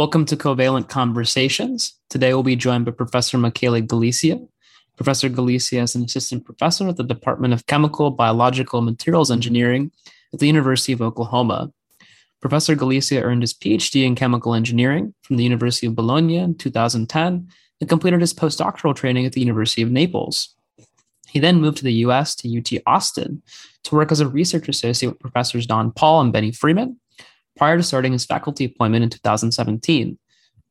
Welcome to Covalent Conversations. Today we'll be joined by Professor Michele Galizia. Professor Galizia is an assistant professor at the Department of Chemical, Biological, Materials Engineering at the University of Oklahoma. Professor Galizia earned his PhD in chemical engineering from the University of Bologna in 2010 and completed his postdoctoral training at the University of Naples. He then moved to the US to UT Austin to work as a research associate with professors Don Paul and Benny Freeman prior to starting his faculty appointment in 2017.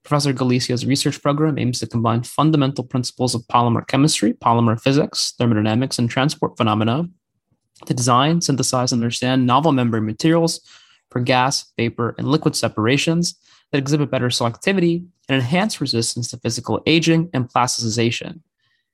Professor Galizia's research program aims to combine fundamental principles of polymer chemistry, polymer physics, thermodynamics, and transport phenomena to design, synthesize, and understand novel membrane materials for gas, vapor, and liquid separations that exhibit better selectivity and enhance resistance to physical aging and plasticization.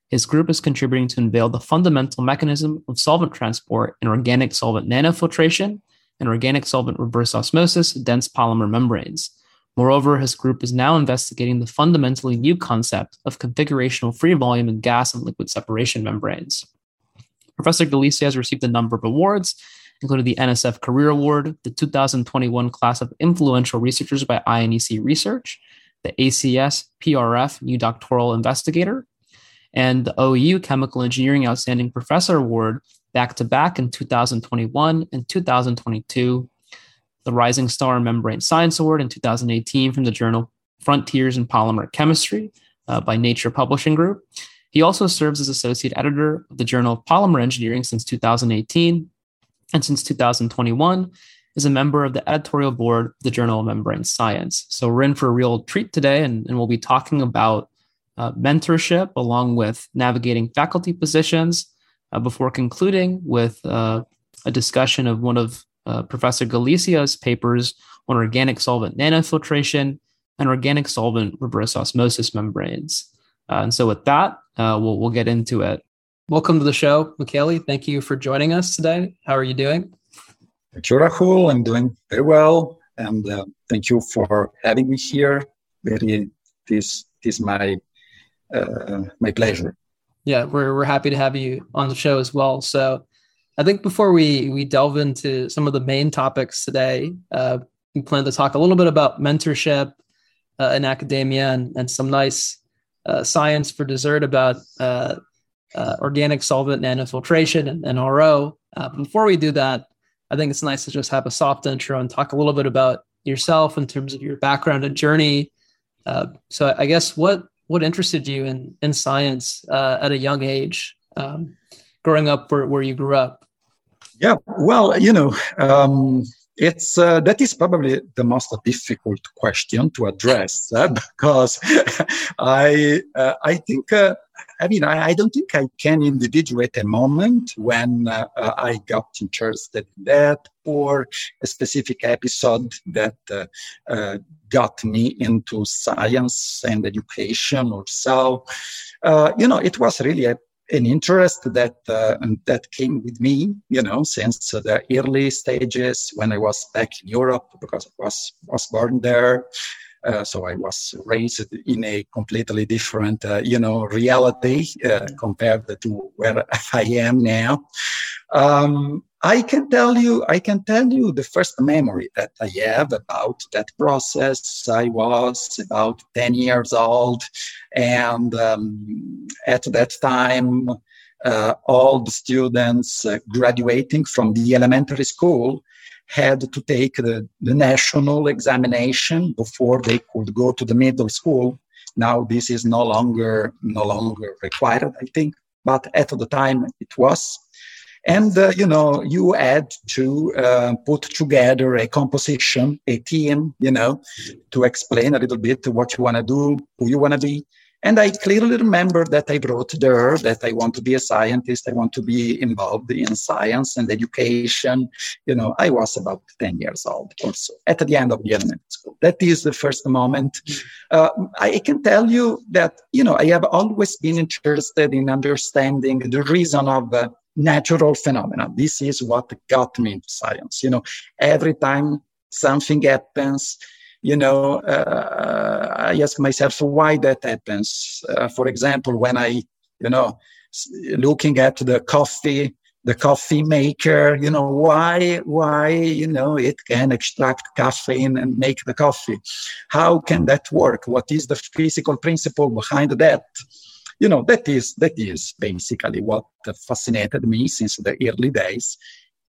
His group is contributing to unveil the fundamental mechanism of solvent transport in organic solvent nanofiltration and organic solvent reverse osmosis dense polymer membranes. Moreover, his group is now investigating the fundamentally new concept of configurational free volume in gas and liquid separation membranes. Professor Galizia has received a number of awards, including the NSF Career Award, the 2021 class of influential researchers by I&EC Research, the ACS PRF New Doctoral Investigator, and the OU Chemical Engineering Outstanding Professor Award back to back in 2021 and 2022, the Rising Star Membrane Science Award in 2018 from the journal Frontiers in Polymer Chemistry uh, by Nature Publishing Group. He also serves as associate editor of the Journal of Polymer Engineering since 2018, and since 2021 is a member of the editorial board of the Journal of Membrane Science. So we're in for a real treat today, and, and we'll be talking about uh, mentorship along with navigating faculty positions uh, before concluding with uh, a discussion of one of uh, Professor Galizia's papers on organic solvent nanofiltration and organic solvent reverse osmosis membranes. Uh, and so, with that, uh, we'll, we'll get into it. Welcome to the show, Michele. Thank you for joining us today. How are you doing? Thank you, Rahul. I'm doing very well. And thank you for having me here. Very, this, this is my uh, my pleasure. Yeah, we're we're happy to have you on the show as well. So, I think before we we delve into some of the main topics today, uh, we plan to talk a little bit about mentorship uh, in academia and, and some nice uh, science for dessert about uh, uh, organic solvent nanofiltration and, and RO. before we do that, I think it's nice to just have a soft intro and talk a little bit about yourself in terms of your background and journey. so, I guess what what interested you in in science uh, at a young age, um, growing up where, where you grew up? Yeah, well, you know, um, it's uh, that is probably the most difficult question to address uh, because I uh, I think uh, I mean I, I, don't think I can individuate a moment when uh, I got interested in that or a specific episode that uh, got me into science and education or so. you know, it was really a an interest that uh, that came with me, you know, since the early stages when I was back in Europe because I was was born there. Uh, so I was raised in a completely different, uh, you know, reality uh, compared to where I am now. Um, I can tell you, I can tell you the first memory that I have about that process. I was about 10 years old. And um, at that time, uh, all the students uh, graduating from the elementary school had to take the, the national examination before they could go to the middle school. Now this is no longer no longer required, I think, but at the time it was. And, uh, you know, you had to uh, put together a composition, a team, you know, to explain a little bit what you want to do, who you want to be. And I clearly remember that I wrote there that I want to be a scientist. I want to be involved in science and education. You know, I was about 10 years old or so at the end of the elementary school. That is the first moment. Uh, I can tell you that, you know, I have always been interested in understanding the reason of uh, natural phenomena. This is what got me into science. You know, every time something happens, you know, uh, I ask myself why that happens. Uh, for example, when I, you know, looking at the coffee the coffee maker, you know, why, why, you know, it can extract caffeine and make the coffee. How can that work? What is the physical principle behind that? You know, that is, that is basically what fascinated me since the early days.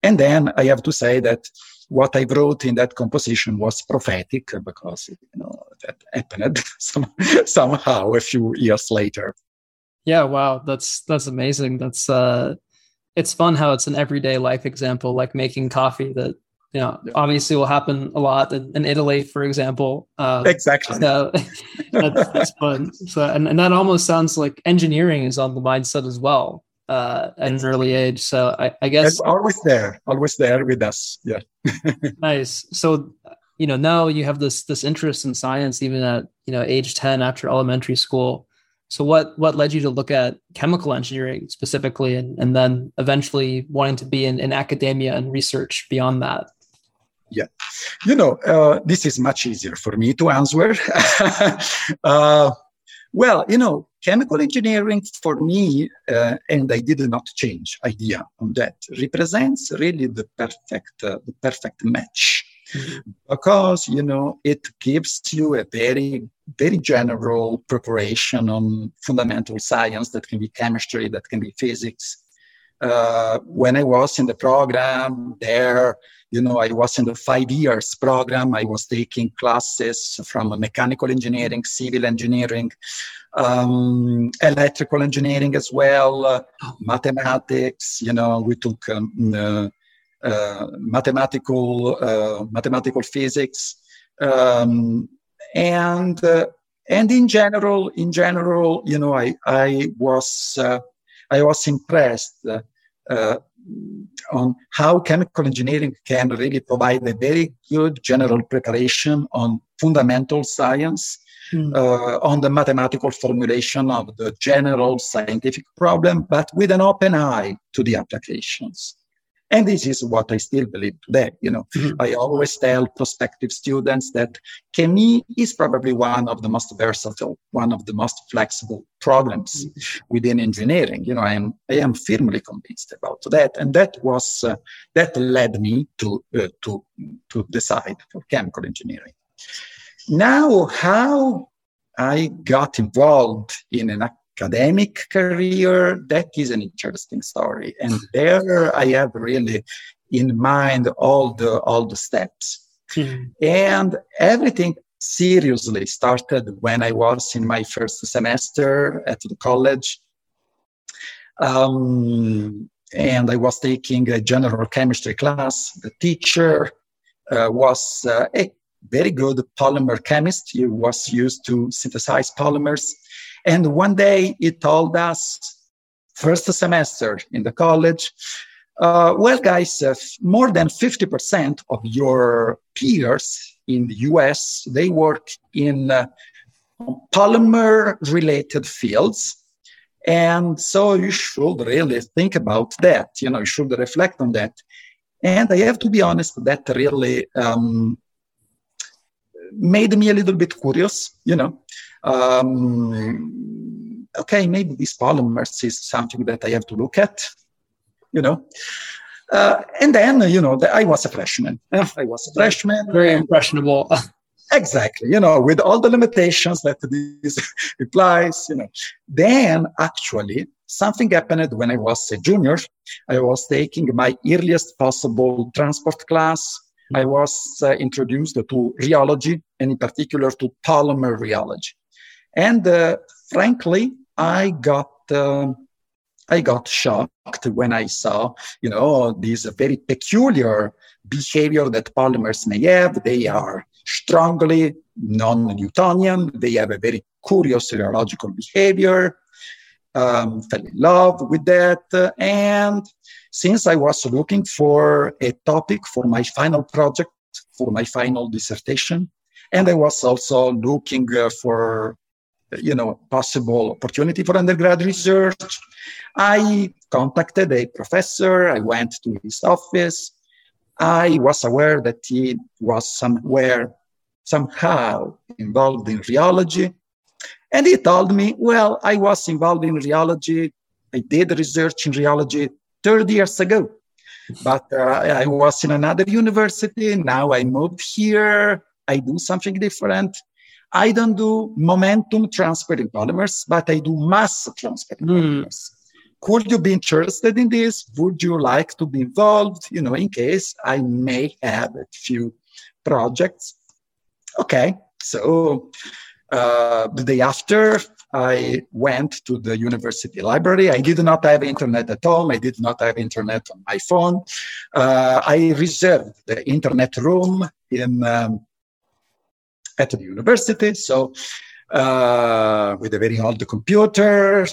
And then I have to say that what I wrote in that composition was prophetic because, you know, that happened some, somehow a few years later. Yeah, wow, that's that's amazing. That's uh it's fun how it's an everyday life example, like making coffee that you know obviously will happen a lot in, in Italy, for example. Uh, exactly. So that's, that's fun. So and, and that almost sounds like engineering is on the mindset as well uh, at an early age. So I, I guess it's always there, always there with us. Yeah. nice. So you know now you have this this interest in science even at you know age ten after elementary school. So what what led you to look at chemical engineering specifically, and, and then eventually wanting to be in, in academia and research beyond that? Yeah, you know, uh, this is much easier for me to answer. uh, well, you know, chemical engineering for me, uh, and I did not change idea on that, represents really the perfect, uh, the perfect match. Because you know it gives you a very very general preparation on fundamental science that can be chemistry that can be physics. Uh, when i was in the program there you know i was in the five years program. I was taking classes from mechanical engineering civil engineering um, electrical engineering as well uh, mathematics you know we took um, uh, uh, mathematical uh, mathematical physics um, and uh, and in general in general you know I I was I was impressed on how chemical engineering can really provide a very good general preparation on fundamental science, mm. uh, on the mathematical formulation of the general scientific problem, but with an open eye to the applications. And this is what I still believe today. You know, mm-hmm. I always tell prospective students that chemistry is probably one of the most versatile, one of the most flexible programs mm-hmm. within engineering. You know, I am I am firmly convinced about that, and that was uh, that led me to uh, to to decide for chemical engineering. Now, how I got involved in an academic career, that is an interesting story. And there I have really in mind all the all the steps. Mm-hmm. And everything seriously started when I was in my first semester at the college. Um, and I was taking a general chemistry class. The teacher uh, was uh, a very good polymer chemist. He was used to synthesize polymers. And one day he told us, first semester in the college, uh, well, guys, uh, more than 50% of your peers in the US, they work in uh, polymer related fields. And so you should really think about that. You know, you should reflect on that. And I have to be honest, that really um, made me a little bit curious, you know um, okay, maybe this polymers is something that I have to look at, you know. Uh, and then, you know, the, I was a freshman. I was a freshman. Very impressionable. exactly, you know, with all the limitations that this implies, you know. Then, actually, something happened when I was a junior. I was taking my earliest possible transport class. I was uh, introduced to rheology, and in particular to polymer rheology. And uh, frankly, I got uh, I got shocked when I saw, you know, this very peculiar behavior that polymers may have. They are strongly non-Newtonian. They have a very curious rheological behavior. Um, fell in love with that. And since I was looking for a topic for my final project, for my final dissertation, and I was also looking uh, for you know, possible opportunity for undergrad research. I contacted a professor. I went to his office. I was aware that he was somewhere, somehow involved in rheology. And he told me, well, I was involved in rheology. I did research in rheology 30 years ago. But uh, I was in another university. Now I moved here. I do something different. I don't do momentum transfer in polymers, but I do mass transfer in mm. polymers. Could you be interested in this? Would you like to be involved? You know, in case I may have a few projects. Okay, so uh, the day after, I went to the university library. I did not have internet at home. I did not have internet on my phone. Uh, I reserved the internet room in um, at the university. So uh, with a very old computer,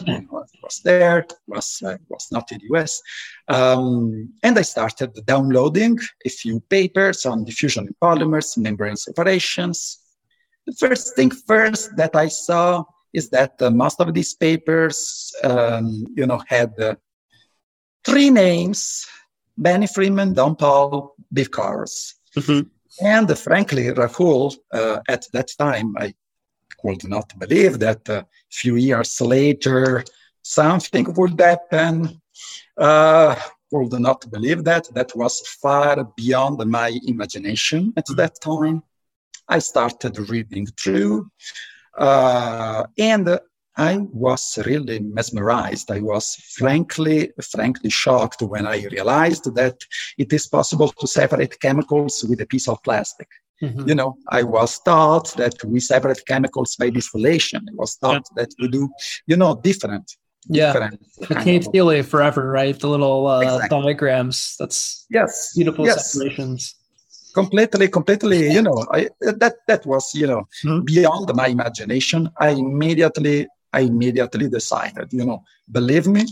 was there, was uh, was not in the US, um, and I started downloading a few papers on diffusion in polymers, membrane separations. The first thing first that I saw is that uh, most of these papers, um, you know, had uh, three names: Benny Freeman, Don Paul, Bill Koros. Mm-hmm. And frankly, Rahul, uh, at that time, I could not believe that a few years later something would happen. Uh, would not believe that. That was far beyond my imagination at mm-hmm. that time. I started reading through uh, and I was really mesmerized. I was frankly, frankly shocked when I realized that it is possible to separate chemicals with a piece of plastic. Mm-hmm. You know, I was taught that we separate chemicals by distillation. I was taught yeah. that we do, you know, different. Yeah, different McCabe-Thiele forever, right? The little uh, exactly. diagrams. That's yes, beautiful yes. separations completely completely you know I, that that was you know mm-hmm. beyond my imagination i immediately i immediately decided you know believe me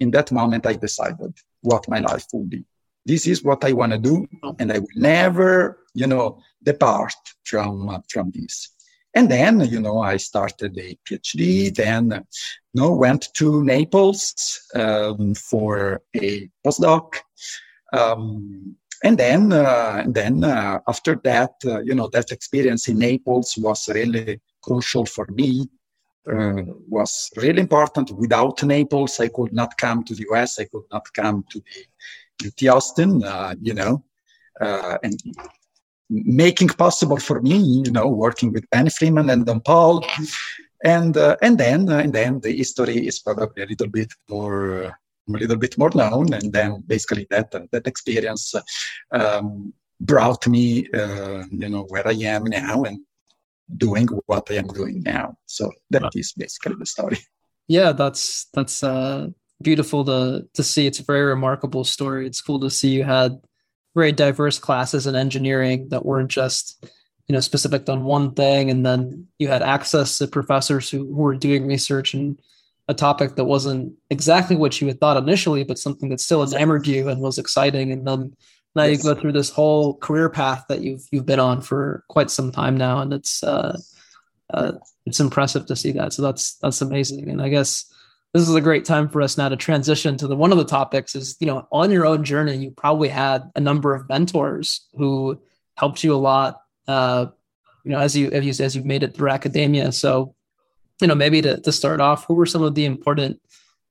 in that moment i decided what my life will be. This is what i want to do and i will never you know depart from from this. And then you know i started a phd then you know went to naples um, for a postdoc. Um, and then uh, and then uh, after that uh, you know that experience in naples was really crucial for me uh, was really important without naples. I could not come to the us i could not come to the UT Austin uh, you know. Uh, and making possible for me you know working with ben freeman and don paul. And and then and then the history is probably a little bit more a little bit more known, and then basically that uh, that experience um, brought me, uh, you know, where I am now. And doing what I am doing now. So that is basically the story. Yeah, that's that's uh, beautiful to to see. It's a very remarkable story. It's cool to see you had very diverse classes in engineering that weren't just you know specific on one thing, and then you had access to professors who, who were doing research and a topic that wasn't exactly what you had thought initially, but something that still enamored you and was exciting. And then now yes. you go through this whole career path that you've you've been on for quite some time now, and it's uh, uh, it's impressive to see that. So that's that's amazing. And I guess this is a great time for us now to transition to the one of the topics is you know on your own journey you probably had a number of mentors who helped you a lot. Uh, you know as you as you as you've made it through academia. So you know, maybe to, to start off, who were some of the important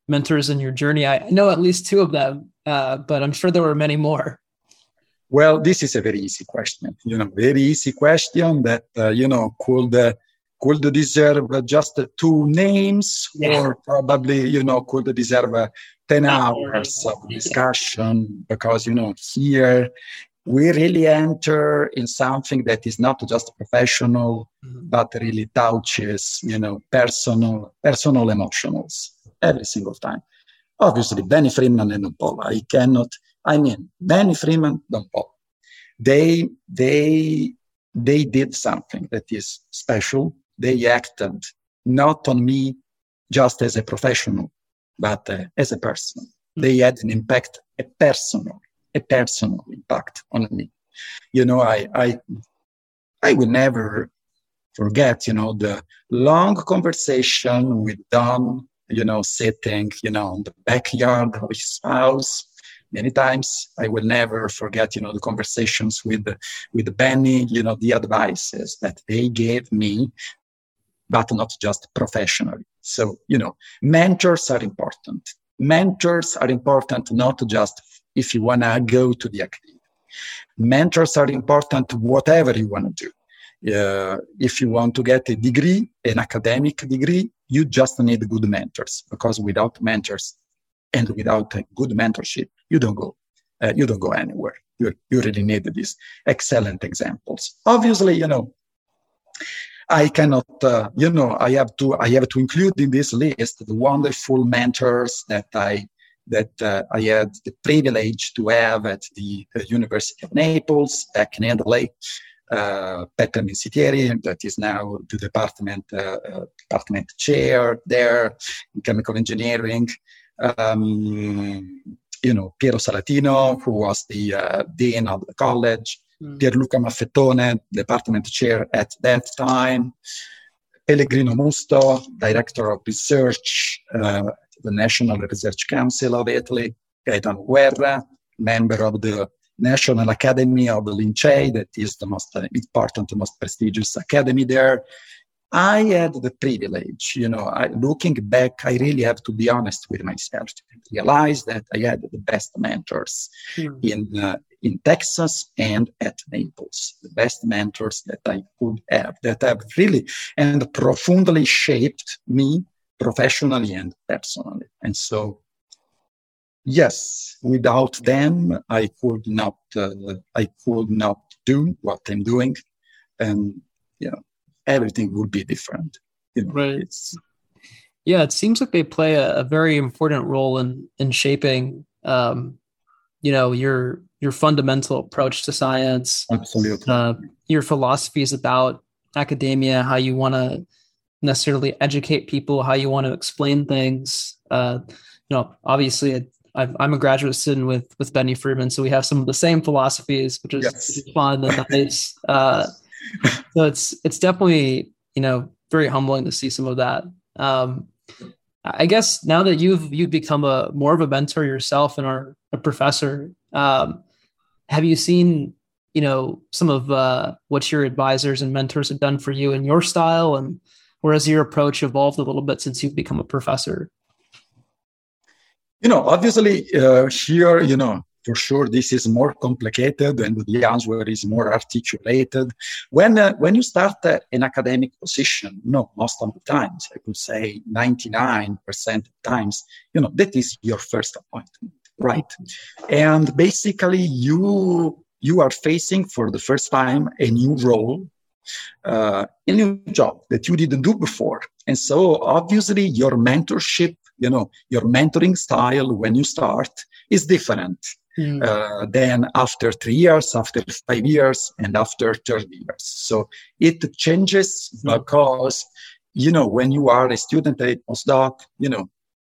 mentors in your journey? I, I know at least two of them, uh, but I'm sure there were many more. Well, this is a very easy question. You know, very easy question that uh, you know could uh, could deserve just two names, yeah. or probably you know could deserve uh, ten hours of discussion because you know here we really enter in something that is not just professional, mm-hmm. but really touches, you know, personal, personal emotionals every single time. Obviously, Benny Freeman and Paul. I cannot. I mean, Benny Freeman, Don Paul. They they they did something that is special. They acted not on me just as a professional, but uh, as a person. They had an impact, a personal a personal impact on me. You know, I, I, I will never forget, you know, the long conversation with Don, you know, sitting, you know, in the backyard of his house. Many times I will never forget, you know, the conversations with, with Benny, you know, the advices that they gave me, but not just professionally. So, you know, mentors are important. mentors are important not just if you want to go to the academy. Mentors are important whatever you want to do. Uh, if you want to get a degree, an academic degree, you just need good mentors because without mentors and without a good mentorship, you don't go, uh, you don't go anywhere. You, you really need these excellent examples. Obviously, you know, I cannot, uh, you know, I have to, I have to include in this list the wonderful mentors that I that uh, I had the privilege to have at the uh, University of Naples back in Italy. Uh, Peppe Mensitieri, that is now the department uh, uh, department chair there in chemical engineering. Um, you know, Piero Salatino, who was the uh, dean of the college. Mm. Pierluca Maffettone, department chair at that time. Pellegrino Musto, director of research uh, the National Research Council of Italy, Gaetano Guerra, member of the National Academy of the Lincei, that is the most important, the most prestigious academy there. I had the privilege, you know, I, looking back, I really have to be honest with myself and realize that I had the best mentors mm. in uh, in Texas and at Naples, the best mentors that I could have, that have really and profoundly shaped me professionally and personally. And so, yes, without them, I could not, uh, I could not do what I'm doing, and you know, everything would be different. You know, right. yeah, it seems like they play a, a, very important role in in shaping, um, you know, your your fundamental approach to science. Absolutely. Uh, your philosophies about academia, how you want to necessarily educate people how you want to explain things. Uh, you know, obviously, i am a graduate student with with Benny Freeman, so we have some of the same philosophies, which is, yes. fun and nice. Uh, so it's it's definitely you know very humbling to see some of that. Um, I guess now that you've you've become a more of a mentor yourself and are a professor, um, have you seen you know some of uh, what your advisors and mentors have done for you in your style and or has your approach evolved a little bit since you've become a professor? You know, obviously, uh, here, you know, for sure, this is more complicated and the answer is more articulated. When uh, when you start uh, an academic position, no, most of the times, I could say 99% of times, you know, that is your first appointment, right? And basically, you you are facing for the first time a new role uh, a new job that you didn't do before. And so obviously your mentorship, you know, your mentoring style when you start is different mm. uh, than after three years, after five years, and after 30 years. So it changes mm. because, you know, when you are a student at postdoc, you know,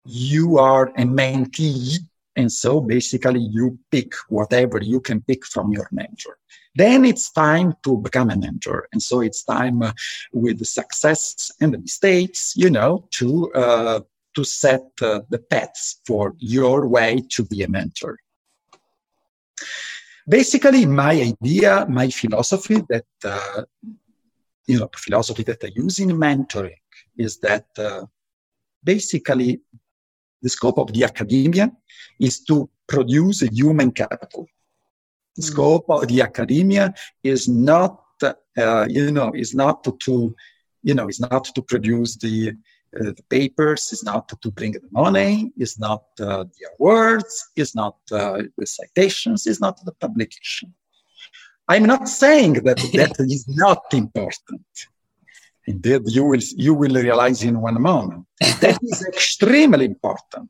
you are a mentee. And so basically you pick whatever you can pick from your mentor. Then it's time to become a mentor. And so it's time uh, with the success and the mistakes, you know, to, uh, to set uh, the paths for your way to be a mentor. Basically, my idea, my philosophy that, uh, you know, philosophy that I use in mentoring is that uh, basically the scope of the academia is to produce a human capital. The scope of the academia is not, uh, you know, is not to, you know, is not to produce the, uh, the papers, is not to bring the money, is not uh, the awards, is not uh, the citations, is not the publication. I'm not saying that that is not important. Indeed, you will you will realize in one moment that is extremely important.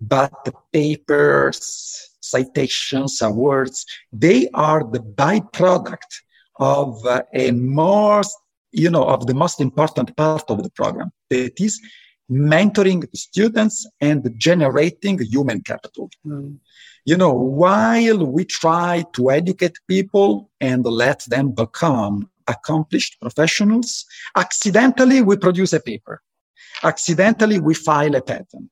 But the papers, citations, awards, they are the byproduct of uh, a most, you know, of the most important part of the program. That is mentoring students and generating human capital. Mm. You know, while we try to educate people and let them become accomplished professionals, accidentally we produce a paper. Accidentally, we file a patent.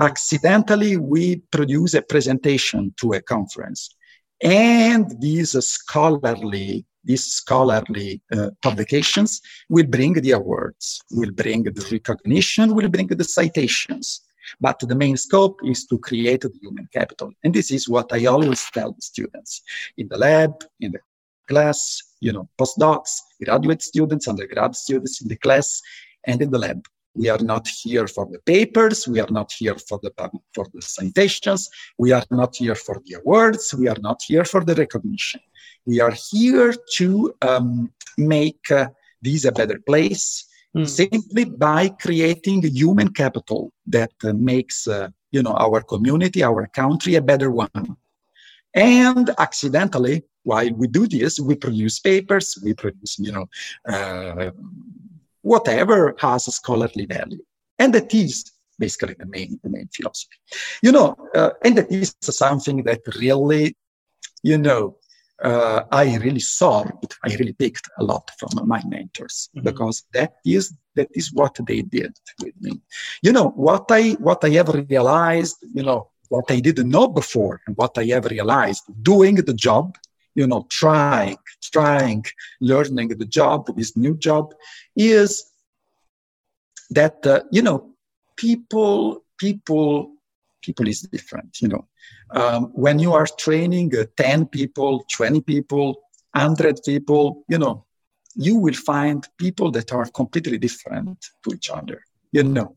Accidentally, we produce a presentation to a conference. And these scholarly, these scholarly uh, publications will bring the awards, will bring the recognition, will bring the citations. But the main scope is to create the human capital. And this is what I always tell the students in the lab, in the class, you know, postdocs, graduate students, undergrad students in the class and in the lab. We are not here for the papers. We are not here for the for the citations. We are not here for the awards. We are not here for the recognition. We are here to um, make uh, this a better place mm. simply by creating human capital that uh, makes uh, you know our community, our country a better one. And accidentally, while we do this, we produce papers, we produce you know uh, whatever has a scholarly value. And that is basically the main, the main philosophy. You know, uh, and that is something that really, you know, uh, I really saw it. I really picked a lot from my mentors mm-hmm. because that is that is what they did with me. You know what I what I have realized. You know what I didn't know before, and what I have realized doing the job. You know, trying, trying, learning the job, this new job, is that uh, you know people people people is different you know. Um, when you are training uh, 10 people 20 people 100 people you know you will find people that are completely different to each other you know.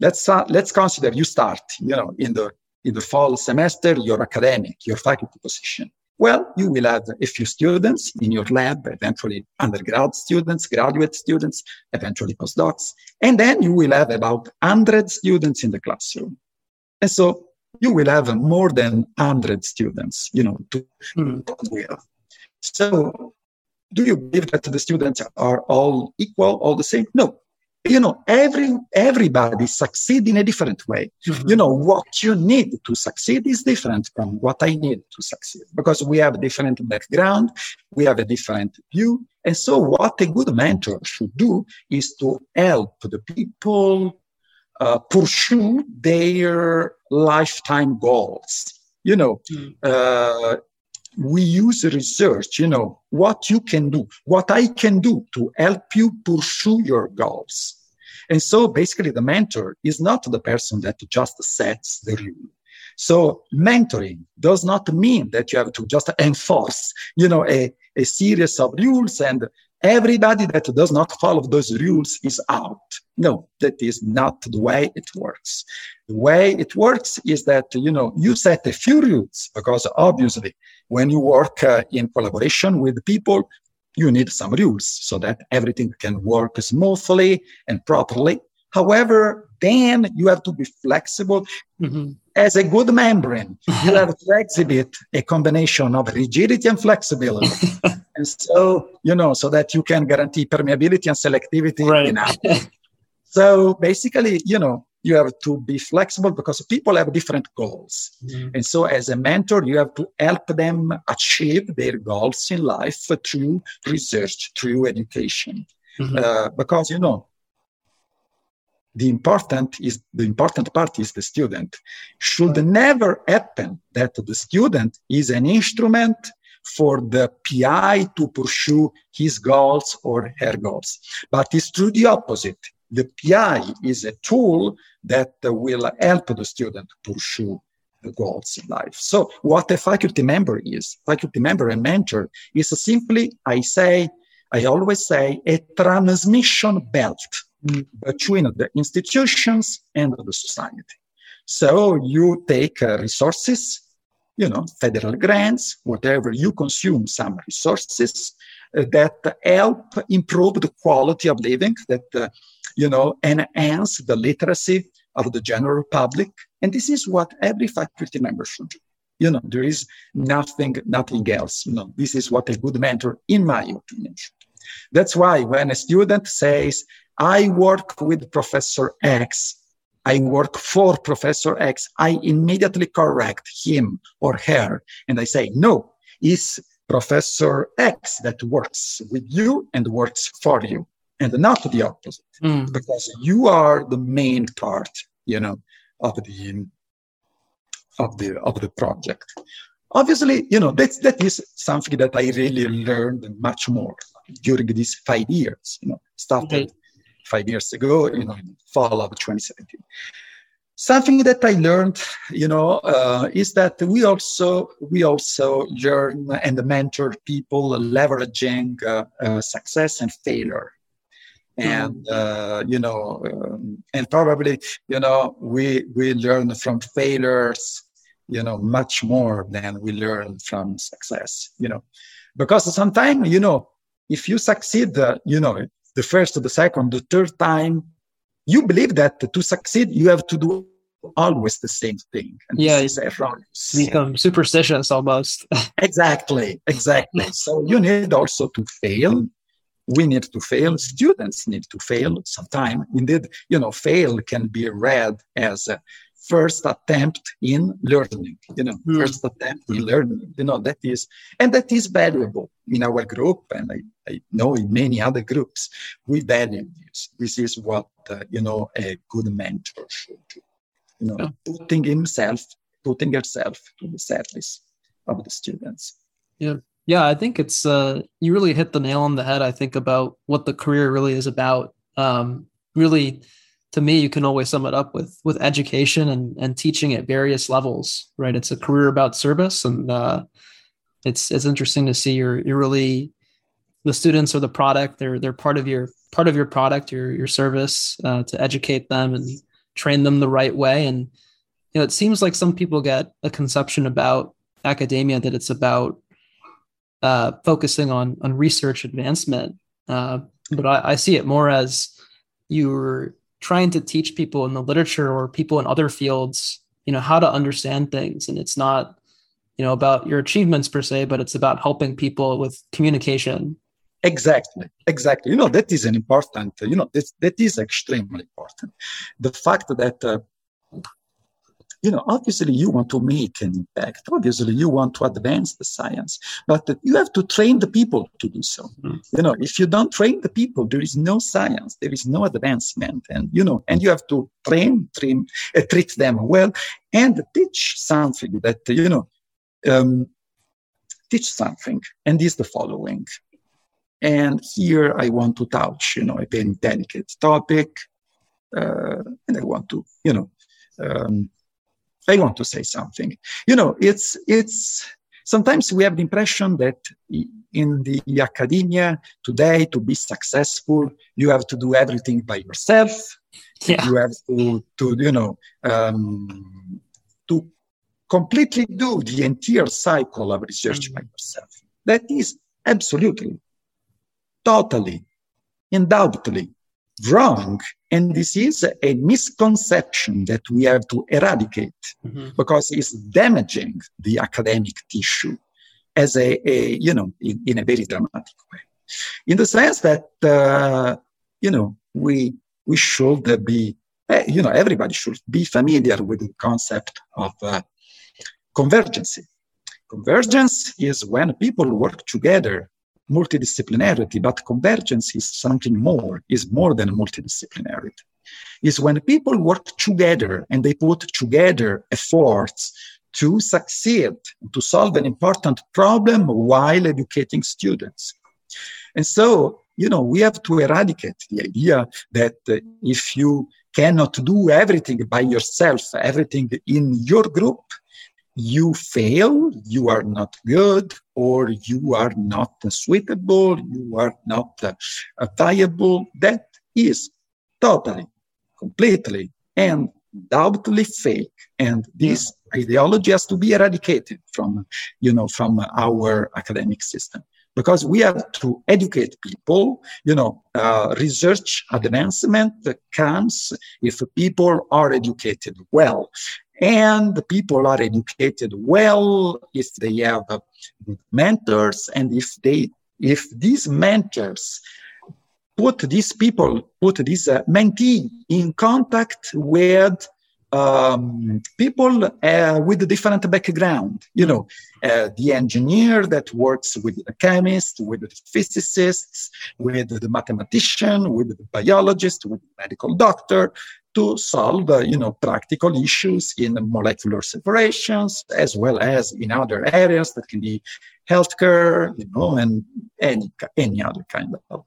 Let's uh, let's consider you start you know in the in the fall semester your academic your faculty position well, you will have a few students in your lab, eventually undergrad students, graduate students, eventually postdocs. And then you will have about 100 students in the classroom. And so you will have more than 100 students, you know, to mm. with. So do you believe that the students are all equal, all the same? No, you know every everybody succeed in a different way mm-hmm. you know what you need to succeed is different from what i need to succeed because we have a different background we have a different view and so what a good mentor should do is to help the people uh, pursue their lifetime goals you know mm. uh, we use research, you know, what you can do, what I can do to help you pursue your goals. And so basically the mentor is not the person that just sets the rule. So mentoring does not mean that you have to just enforce, you know, a, a series of rules and everybody that does not follow those rules is out. No, that is not the way it works. The way it works is that, you know, you set a few rules because obviously when you work uh, in collaboration with people, you need some rules so that everything can work smoothly and properly. However, then you have to be flexible. Mm-hmm. As a good membrane, you have to exhibit a combination of rigidity and flexibility. and so, you know, so that you can guarantee permeability and selectivity. Right. so basically, you know, you have to be flexible because people have different goals. Mm-hmm. And so as a mentor, you have to help them achieve their goals in life through research, through education. Mm-hmm. Uh, because, you know, the important is the important part is the student. Should never happen that the student is an instrument for the pi to pursue his goals or her goals. But it's true the opposite. The PI is a tool that will help the student pursue the goals in life. So what a faculty member is, faculty member and mentor is simply, I say, I always say, a transmission belt between the institutions and the society. So you take uh, resources, you know, federal grants, whatever, you consume some resources uh, that help improve the quality of living, that uh, you know, enhance the literacy of the general public. And this is what every faculty member should do. You know, there is nothing, nothing else. You know, this is what a good mentor, in my opinion, should. That's why when a student says, I work with Professor X, I work for Professor X, I immediately correct him or her. And I say, no, it's Professor X that works with you and works for you and not the opposite mm. because you are the main part you know of the of the of the project obviously you know that that is something that i really learned much more during these five years you know started mm-hmm. Five years ago you know in fall of 2017 something that I learned, you know, uh, is that we also we also learn and mentor people leveraging uh, uh, success and failure, and mm-hmm. uh, you know, um, and probably you know we we learn from failures, you know, much more than we learn from success, you know, because sometimes you know if you succeed, uh, you know, the first, the second, the third time you believe that to succeed you have to do always the same thing. And yeah it's become superstitious almost. Exactly exactly. So you need also to fail. We need to fail. Students need to fail sometime. Indeed you know fail can be read as a first attempt in learning you know mm. first attempt in learning you know that is and that is valuable in our group and i, I know in many other groups we value this. This is what uh, you know a good mentor should do you know yeah. putting himself putting herself to the service of the students. Yeah. Yeah i think it's uh you really hit the nail on the head i think about what the career really is about. Um really to me you can always sum it up with with education and and teaching at various levels right? It's a career about service and uh it's it's interesting to see you're you're really the students are the product. They're they're part of your part of your product your your service uh, to educate them and train them the right way. And you know it seems like some people get a conception about academia that it's about uh, focusing on on research advancement uh, but I, I see it more as you're trying to teach people in the literature or people in other fields you know how to understand things. And it's not you know about your achievements per se but it's about helping people with communication. Exactly. Exactly. You know that is an important you know that, that is extremely important. The fact that uh, you know, obviously you want to make an impact. Obviously you want to advance the science, but you have to train the people to do so. Mm-hmm. You know, if you don't train the people, there is no science, there is no advancement. And, you know, and you have to train, train, uh, treat them well and teach something that, you know, um, teach something. And is the following. And here I want to touch, you know, a very delicate topic. Uh, and I want to, you know, um, I want to say something. You know, it's it's sometimes we have the impression that in the academia today to be successful you have to do everything by yourself yeah. you have to to you know um, to completely do the entire cycle of research mm-hmm. by yourself that is absolutely totally undoubtedly wrong. And this is a misconception that we have to eradicate mm-hmm. because it's damaging the academic tissue as a, a you know, in, in, a very dramatic way. In the sense that, uh, you know, we, we should be, uh, you know, everybody should be familiar with the concept of uh, convergence. Convergence is when people work together multidisciplinarity, but convergence is something more, is more than multidisciplinarity. Is when people work together and they put together efforts to succeed, to solve an important problem while educating students. And so, you know, we have to eradicate the idea that uh, if you cannot do everything by yourself, everything in your group, you fail, you are not good, or you are not suitable, you are not uh, viable. That is totally, completely, and doubtfully fake. And this ideology has to be eradicated from, you know, from our academic system because we have to educate people. You know, uh, research advancement comes if people are educated well and the people are educated well if they have mentors and if they if these mentors put these people put this uh, mentee in contact with um, people uh, with a different background. You know, uh, the engineer that works with the chemist, with the physicists, with the mathematician, with the biologist, with the medical doctor, to solve, uh, you know, practical issues in molecular separations as well as in other areas that can be healthcare, you know, and any any other kind of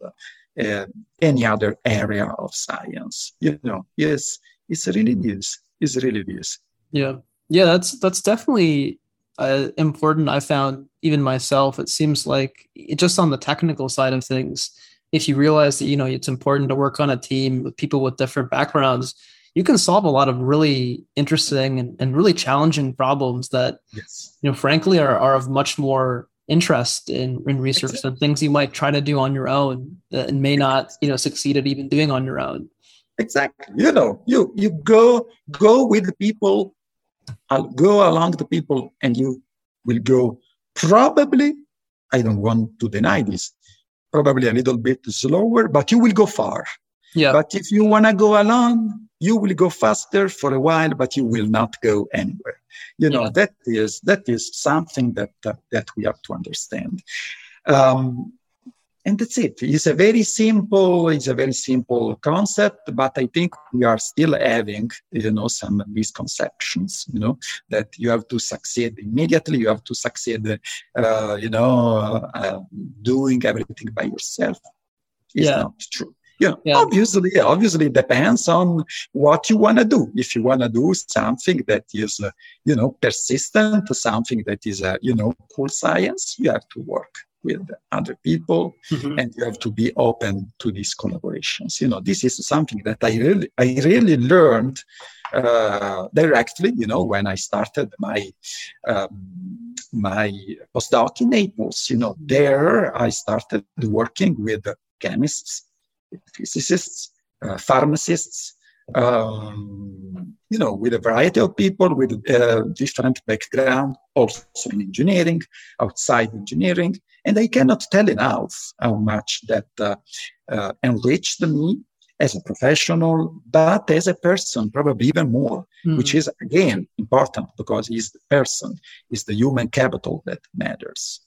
uh, any other area of science. You know, yes, it's really this is really this. Yeah, yeah, that's that's definitely uh, important. I found even myself. It seems like it, just on the technical side of things, if you realize that you know it's important to work on a team with people with different backgrounds, you can solve a lot of really interesting and, and really challenging problems that yes. you know frankly are, are of much more interest in, in research exactly. than things you might try to do on your own and may not you know succeed at even doing on your own exactly you know you you go go with the people I'll go along the people and you will go probably i don't want to deny this probably a little bit slower but you will go far yeah but if you want to go along you will go faster for a while, but you will not go anywhere. You know, yeah. that is, that is something that, that, that we have to understand. Um, and that's it. It's a very simple, it's a very simple concept, but I think we are still having, you know, some misconceptions, you know, that you have to succeed immediately, you have to succeed, uh, you know, uh, doing everything by yourself. It's yeah. not true. You know, yeah. obviously, obviously, it depends on what you want to do. If you want to do something that is, uh, you know, persistent, something that is, uh, you know, cool science, you have to work with other people mm-hmm. and you have to be open to these collaborations. You know, this is something that I really, I really learned uh, directly. You know, when I started my um, my postdoc in Naples. You know, there I started working with chemists physicists, uh, pharmacists, um, you know, with a variety of people with uh, different background, also in engineering, outside engineering. And I cannot tell enough how much that uh, uh, enriched me as a professional, but as a person, probably even more, mm. which is again important because he's the person, is the human capital that matters.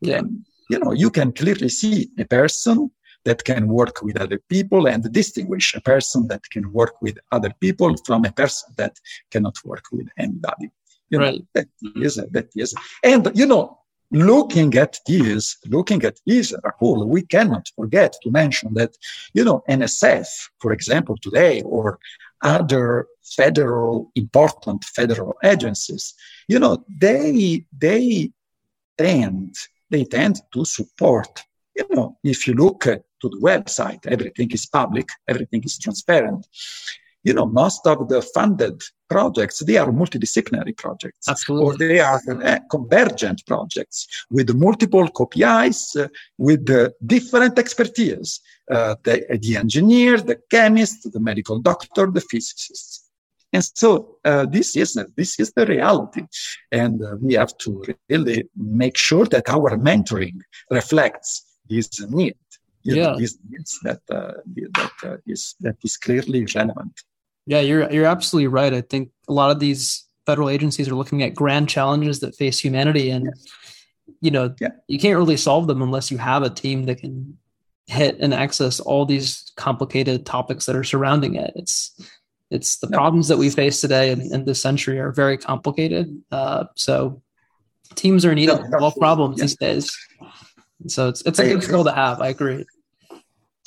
Yeah. And, you know, you can clearly see a person that can work with other people and distinguish a person that can work with other people from a person that cannot work with anybody. You right. Know, that is, that is. And, you know, looking at this, looking at this Rahul, we cannot forget to mention that, you know, NSF, for example, today, or other federal, important federal agencies, you know, they, they tend, they tend to support you know, if you look to the website, everything is public, everything is transparent. You know, most of the funded projects, they are multidisciplinary projects. Absolutely. Or they are uh, convergent projects with multiple KPIs, uh, with uh, different expertise. Uh, the, the engineer, the chemist, the medical doctor, the physicist. And so uh, this is this is the reality, and uh, we have to really make sure that our mentoring reflects this need. Yeah, this needs that uh, that uh, is that is clearly relevant. Yeah, you're you're absolutely right. I think a lot of these federal agencies are looking at grand challenges that face humanity, and yes. you know yeah. you can't really solve them unless you have a team that can hit and access all these complicated topics that are surrounding it. It's it's the no. problems that we face today in, in this century are very complicated. Uh, so teams are needed no, all problems these days. So it's it's a good skill to have. I agree.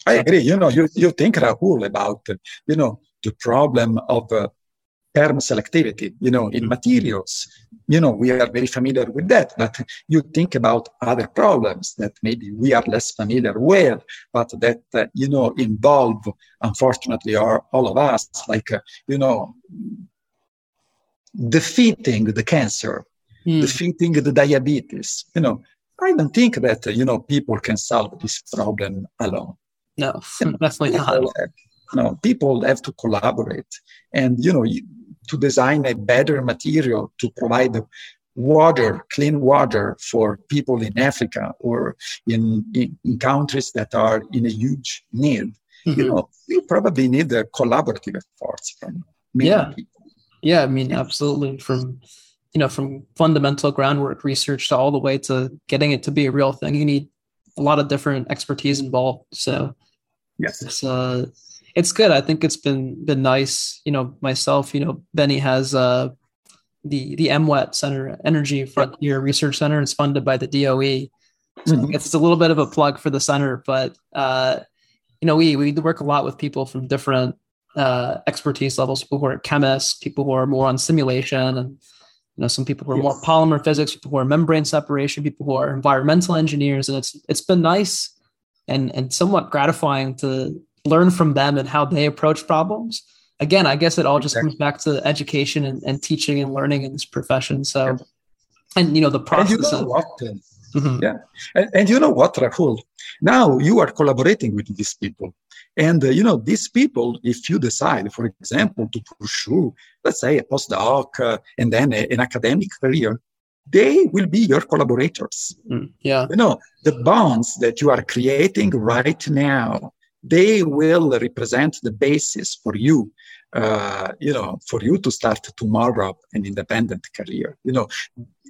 I agree. You know, you, you think Rahul about you know the problem of uh, permselectivity. You know, in materials, you know, we are very familiar with that. But you think about other problems that maybe we are less familiar with, but that uh, you know involve, unfortunately, are all of us, like uh, you know, defeating the cancer, mm. defeating the diabetes. You know, I don't think that you know people can solve this problem alone. No, definitely not. No, people have to collaborate, and you know, to design a better material to provide water, clean water for people in Africa or in, in, in countries that are in a huge need. Mm-hmm. You know, you probably need a collaborative efforts from many yeah. people. Yeah, I mean, absolutely. From you know, from fundamental groundwork research to all the way to getting it to be a real thing, you need a lot of different expertise involved. So yes, it's uh, it's good. I think it's been been nice. You know, myself, you know, Benny has uh the the MWET Center Energy Frontier Research Center. It's funded by the DOE. So mm-hmm. it's a little bit of a plug for the center, but uh, you know, we we work a lot with people from different uh, expertise levels, people who are chemists, people who are more on simulation, and you know some people who are yes. more polymer physics, people who are membrane separation, people who are environmental engineers, and it's it's been nice and and somewhat gratifying to learn from them and how they approach problems. Again, I guess it all just comes back to education and, and teaching and learning in this profession. So, and you know the process. And you know what? Mm-hmm. Yeah, and, and you know what, Rahul? Now you are collaborating with these people and, uh, you know, these people, if you decide, for example, to pursue, let's say, a postdoc uh, and then a, an academic career, they will be your collaborators. Mm, yeah. You know, the bonds that you are creating right now, they will represent the basis for you, uh, you know, for you to start tomorrow an independent career. You know,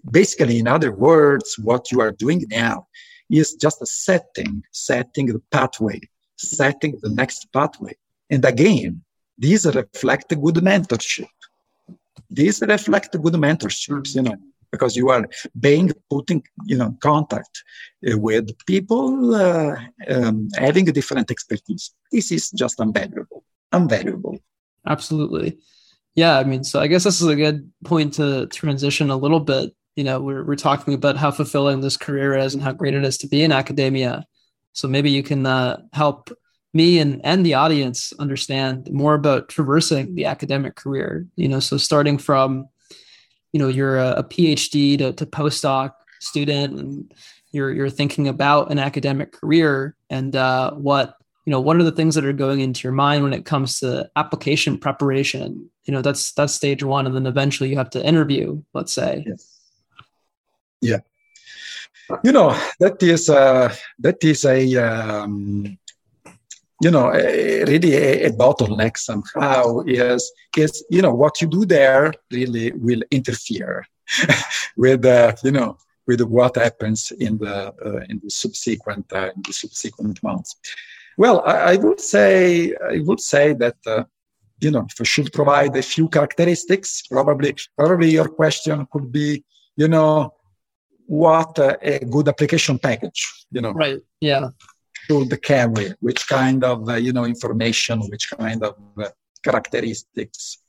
basically, in other words, what you are doing now is just a setting, setting the pathway setting the next pathway. And again, these reflect good mentorship. These reflect good mentorships, you know, because you are being putting, you know, contact uh, with people uh, um, having a different expertise. This is just invaluable, invaluable. Absolutely. Yeah, I mean, so I guess this is a good point to transition a little bit. You know, we're, we're talking about how fulfilling this career is and how great it is to be in academia. So maybe you can uh, help me and, and the audience understand more about traversing the academic career. You know, so starting from, you know, you're a, a PhD to, to postdoc student and you're you're thinking about an academic career and uh, what you know what are the things that are going into your mind when it comes to application preparation? You know that's that's stage one and then eventually you have to interview let's say. Yes. yeah. You know that is uh, that is a um, you know really a, a, bottleneck somehow is is you know what you do there really will interfere with uh, you know with what happens in the uh, in the subsequent uh, in the subsequent months. Well, I, I, would say I would say that uh, you know if I should provide a few characteristics, probably probably your question could be you know what a good application package, you know. Right. Yeah. Should carry, which kind of, uh, you know, information, which kind of uh, characteristics.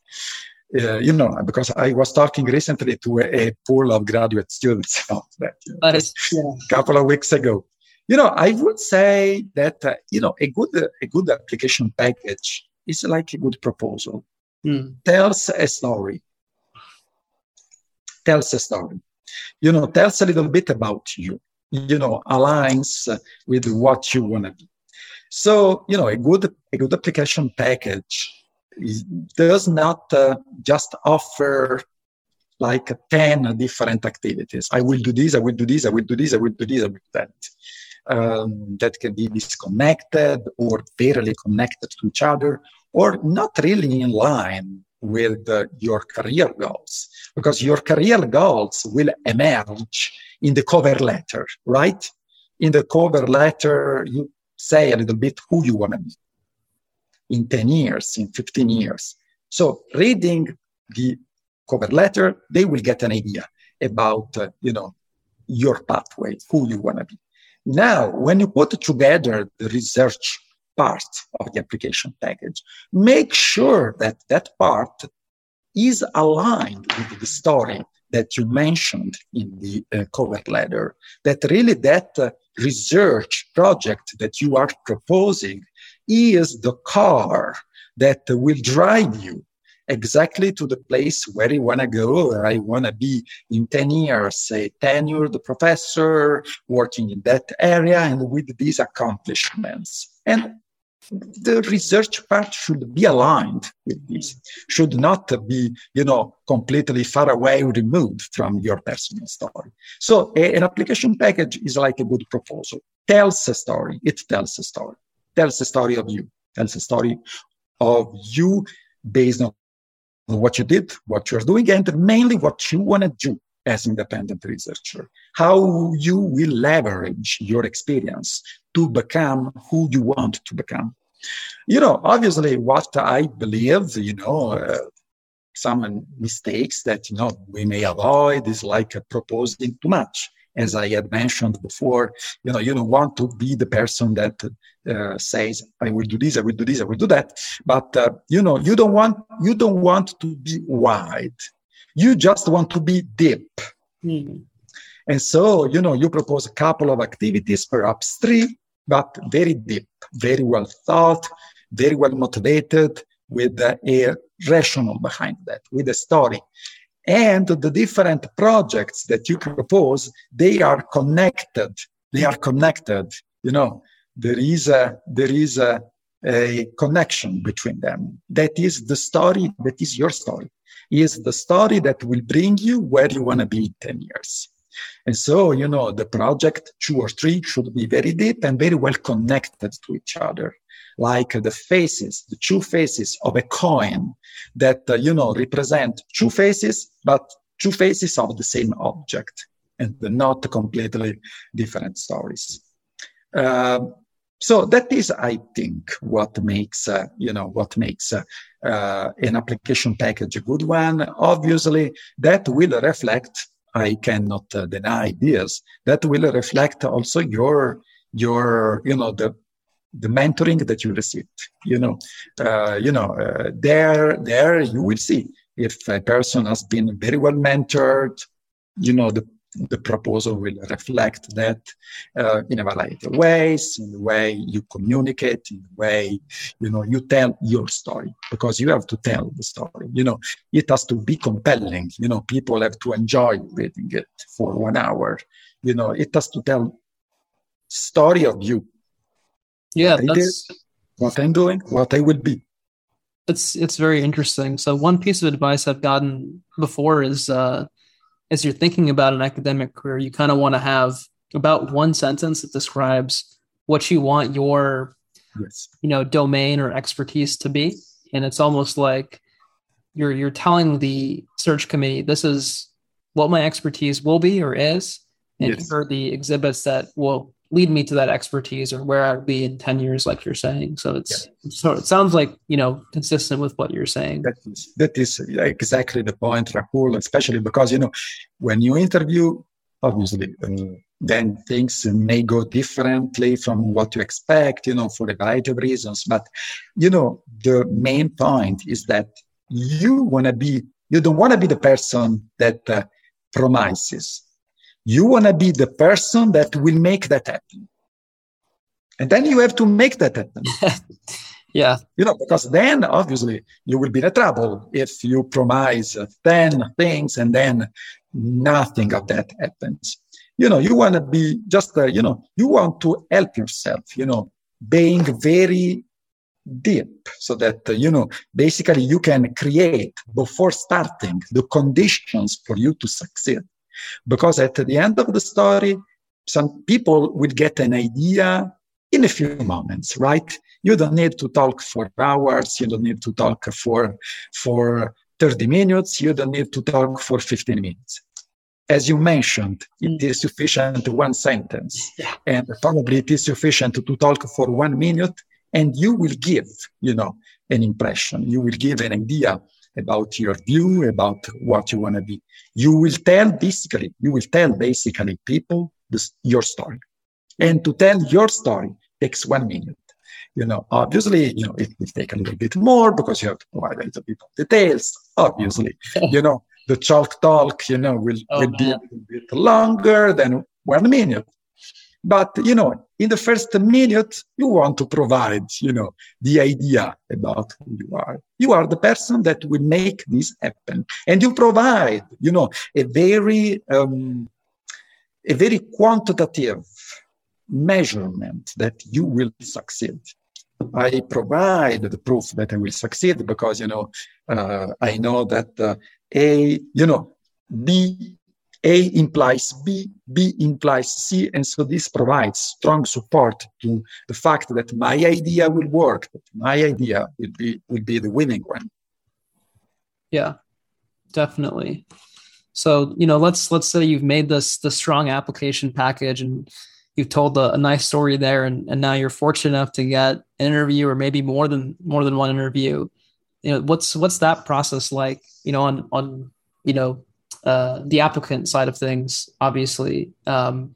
Uh, you know, because I was talking recently to a, a pool of graduate students about that. You know, yeah. A couple of weeks ago. You know, I would say that, uh, you know, a good, a good application package is like a good proposal. Mm. Tells a story. Tells a story you know, tells a little bit about you, you know, aligns with what you want to be. So, you know, a good, a good application package does not uh, just offer like 10 different activities. I will do this, I will do this, I will do this, I will do this, I will do that. Um, that can be disconnected or barely connected to each other or not really in line with uh, your career goals because your career goals will emerge in the cover letter, right? In the cover letter, you say a little bit who you want to be in 10 years, in 15 years. So reading the cover letter, they will get an idea about, uh, you know, your pathway, who you want to be. Now, when you put together the research part of the application package. Make sure that that part is aligned with the story that you mentioned in the uh, cover letter, that really that uh, research project that you are proposing is the car that will drive you exactly to the place where you want to go, where I want to be in 10 years, a tenured professor working in that area and with these accomplishments. And the research part should be aligned with this, should not be, you know, completely far away removed from your personal story. So a, an application package is like a good proposal. Tells a story. It tells a story. Tells a story of you. Tells a story of you based on what you did, what you're doing, and mainly what you want to do as independent researcher, how you will leverage your experience to become who you want to become. You know, obviously, what I believe, you know, uh, some mistakes that you know we may avoid is like proposing too much as I had mentioned before, you know, you don't want to be the person that uh, says, "I will do this, I will do this, I will do that," but uh, you know, you don't want you don't want to be wide. You just want to be deep. Mm-hmm. And so, you know, you propose a couple of activities, perhaps three, but very deep, very well thought, very well motivated, with a rationale behind that, with a story. And the different projects that you propose, they are connected. They are connected. You know, there is a, there is a, a connection between them. That is the story, that is your story, is the story that will bring you where you want to be in 10 years. And so, you know, the project two or three should be very deep and very well connected to each other like the faces, the two faces of a coin that, uh, you know, represent two faces, but two faces of the same object and not completely different stories. Uh, so that is, I think, what makes, uh, you know, what makes uh, uh, an application package a good one. Obviously, that will reflect I cannot uh, deny this. That will reflect also your your you know the the mentoring that you received. You know, uh, you know, there, there you will see if a person has been very well mentored. You know, the the proposal will reflect that uh, in a variety of ways, in the way you communicate, in the way you know you tell your story, because you have to tell the story. You know, it has to be compelling. You know, people have to enjoy reading it for one hour. You know, it has to tell story of you yeah, what that's did, what I'm doing, what I will be. It's it's very interesting. So one piece of advice I've gotten before is uh, as you're thinking about an academic career, you kind of want to have about one sentence that describes what you want your yes. you know domain or expertise to be, and it's almost like you're you're telling the search committee this is what my expertise will be or is, and yes. here are the exhibits that will lead me to that expertise or where I'd be in 10 years, like you're saying. So it's, yeah. so it sounds like, you know, consistent with what you're saying. That is, that is exactly the point, Rahul, especially because, you know, when you interview, obviously, uh, then things may go differently from what you expect, you know, for a variety of reasons. But, you know, the main point is that you want to be, you don't want to be the person that uh, promises you want to be the person that will make that happen. And then you have to make that happen. yeah. You know, because then obviously you will be in trouble if you promise 10 things and then nothing of that happens. You know, you want to be just, uh, you know, you want to help yourself, you know, being very deep so that, uh, you know, basically you can create before starting the conditions for you to succeed. Because at the end of the story, some people will get an idea in a few moments, right? You don't need to talk for hours. You don't need to talk for, for 30 minutes. You don't need to talk for 15 minutes. As you mentioned, it mm. is sufficient one sentence yeah. and probably it is sufficient to talk for one minute and you will give, you know, an impression. You will give an idea about your view, about what you want to be. You will tell basically, you will tell basically people this, your story. And to tell your story takes one minute. You know, obviously, you know, it will take a little bit more because you have to provide a little bit of details. Obviously, you know, the chalk talk, you know, will, oh, will be a little bit longer than one minute. But, you know, in the first minute, you want to provide, you know, the idea about who you are. You are the person that will make this happen. And you provide, you know, a very, um, a very quantitative measurement that you will succeed. I provide the proof that I will succeed because, you know, uh, I know that uh, A, you know, B a implies B, B implies C, and so this provides strong support to the fact that my idea will work, that my idea will be will be the winning one. Yeah, definitely. So you know, let's let's say you've made this the strong application package and you've told a, a, nice story there, and, and now you're fortunate enough to get an interview or maybe more than more than one interview. You know, what's what's that process like? You know, on on you know uh, the applicant side of things, obviously, um,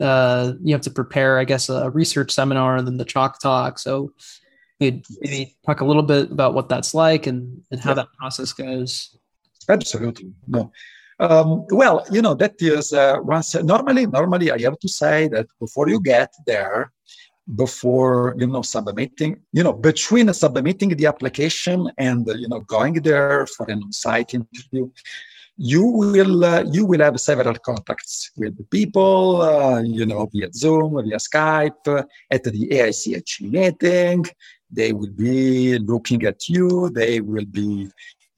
uh, you have to prepare, I guess, a research seminar and then the chalk talk. So maybe, maybe talk a little bit about what that's like and, and how yeah. that process goes. Absolutely. No. Um, well, you know, that is uh, once normally, normally I have to say that before you get there, before you know submitting you know between submitting the application and you know going there for an on-site interview you will uh, you will have several contacts with people uh, you know via zoom via skype uh, at the AICHE meeting. They will be looking at you. They will be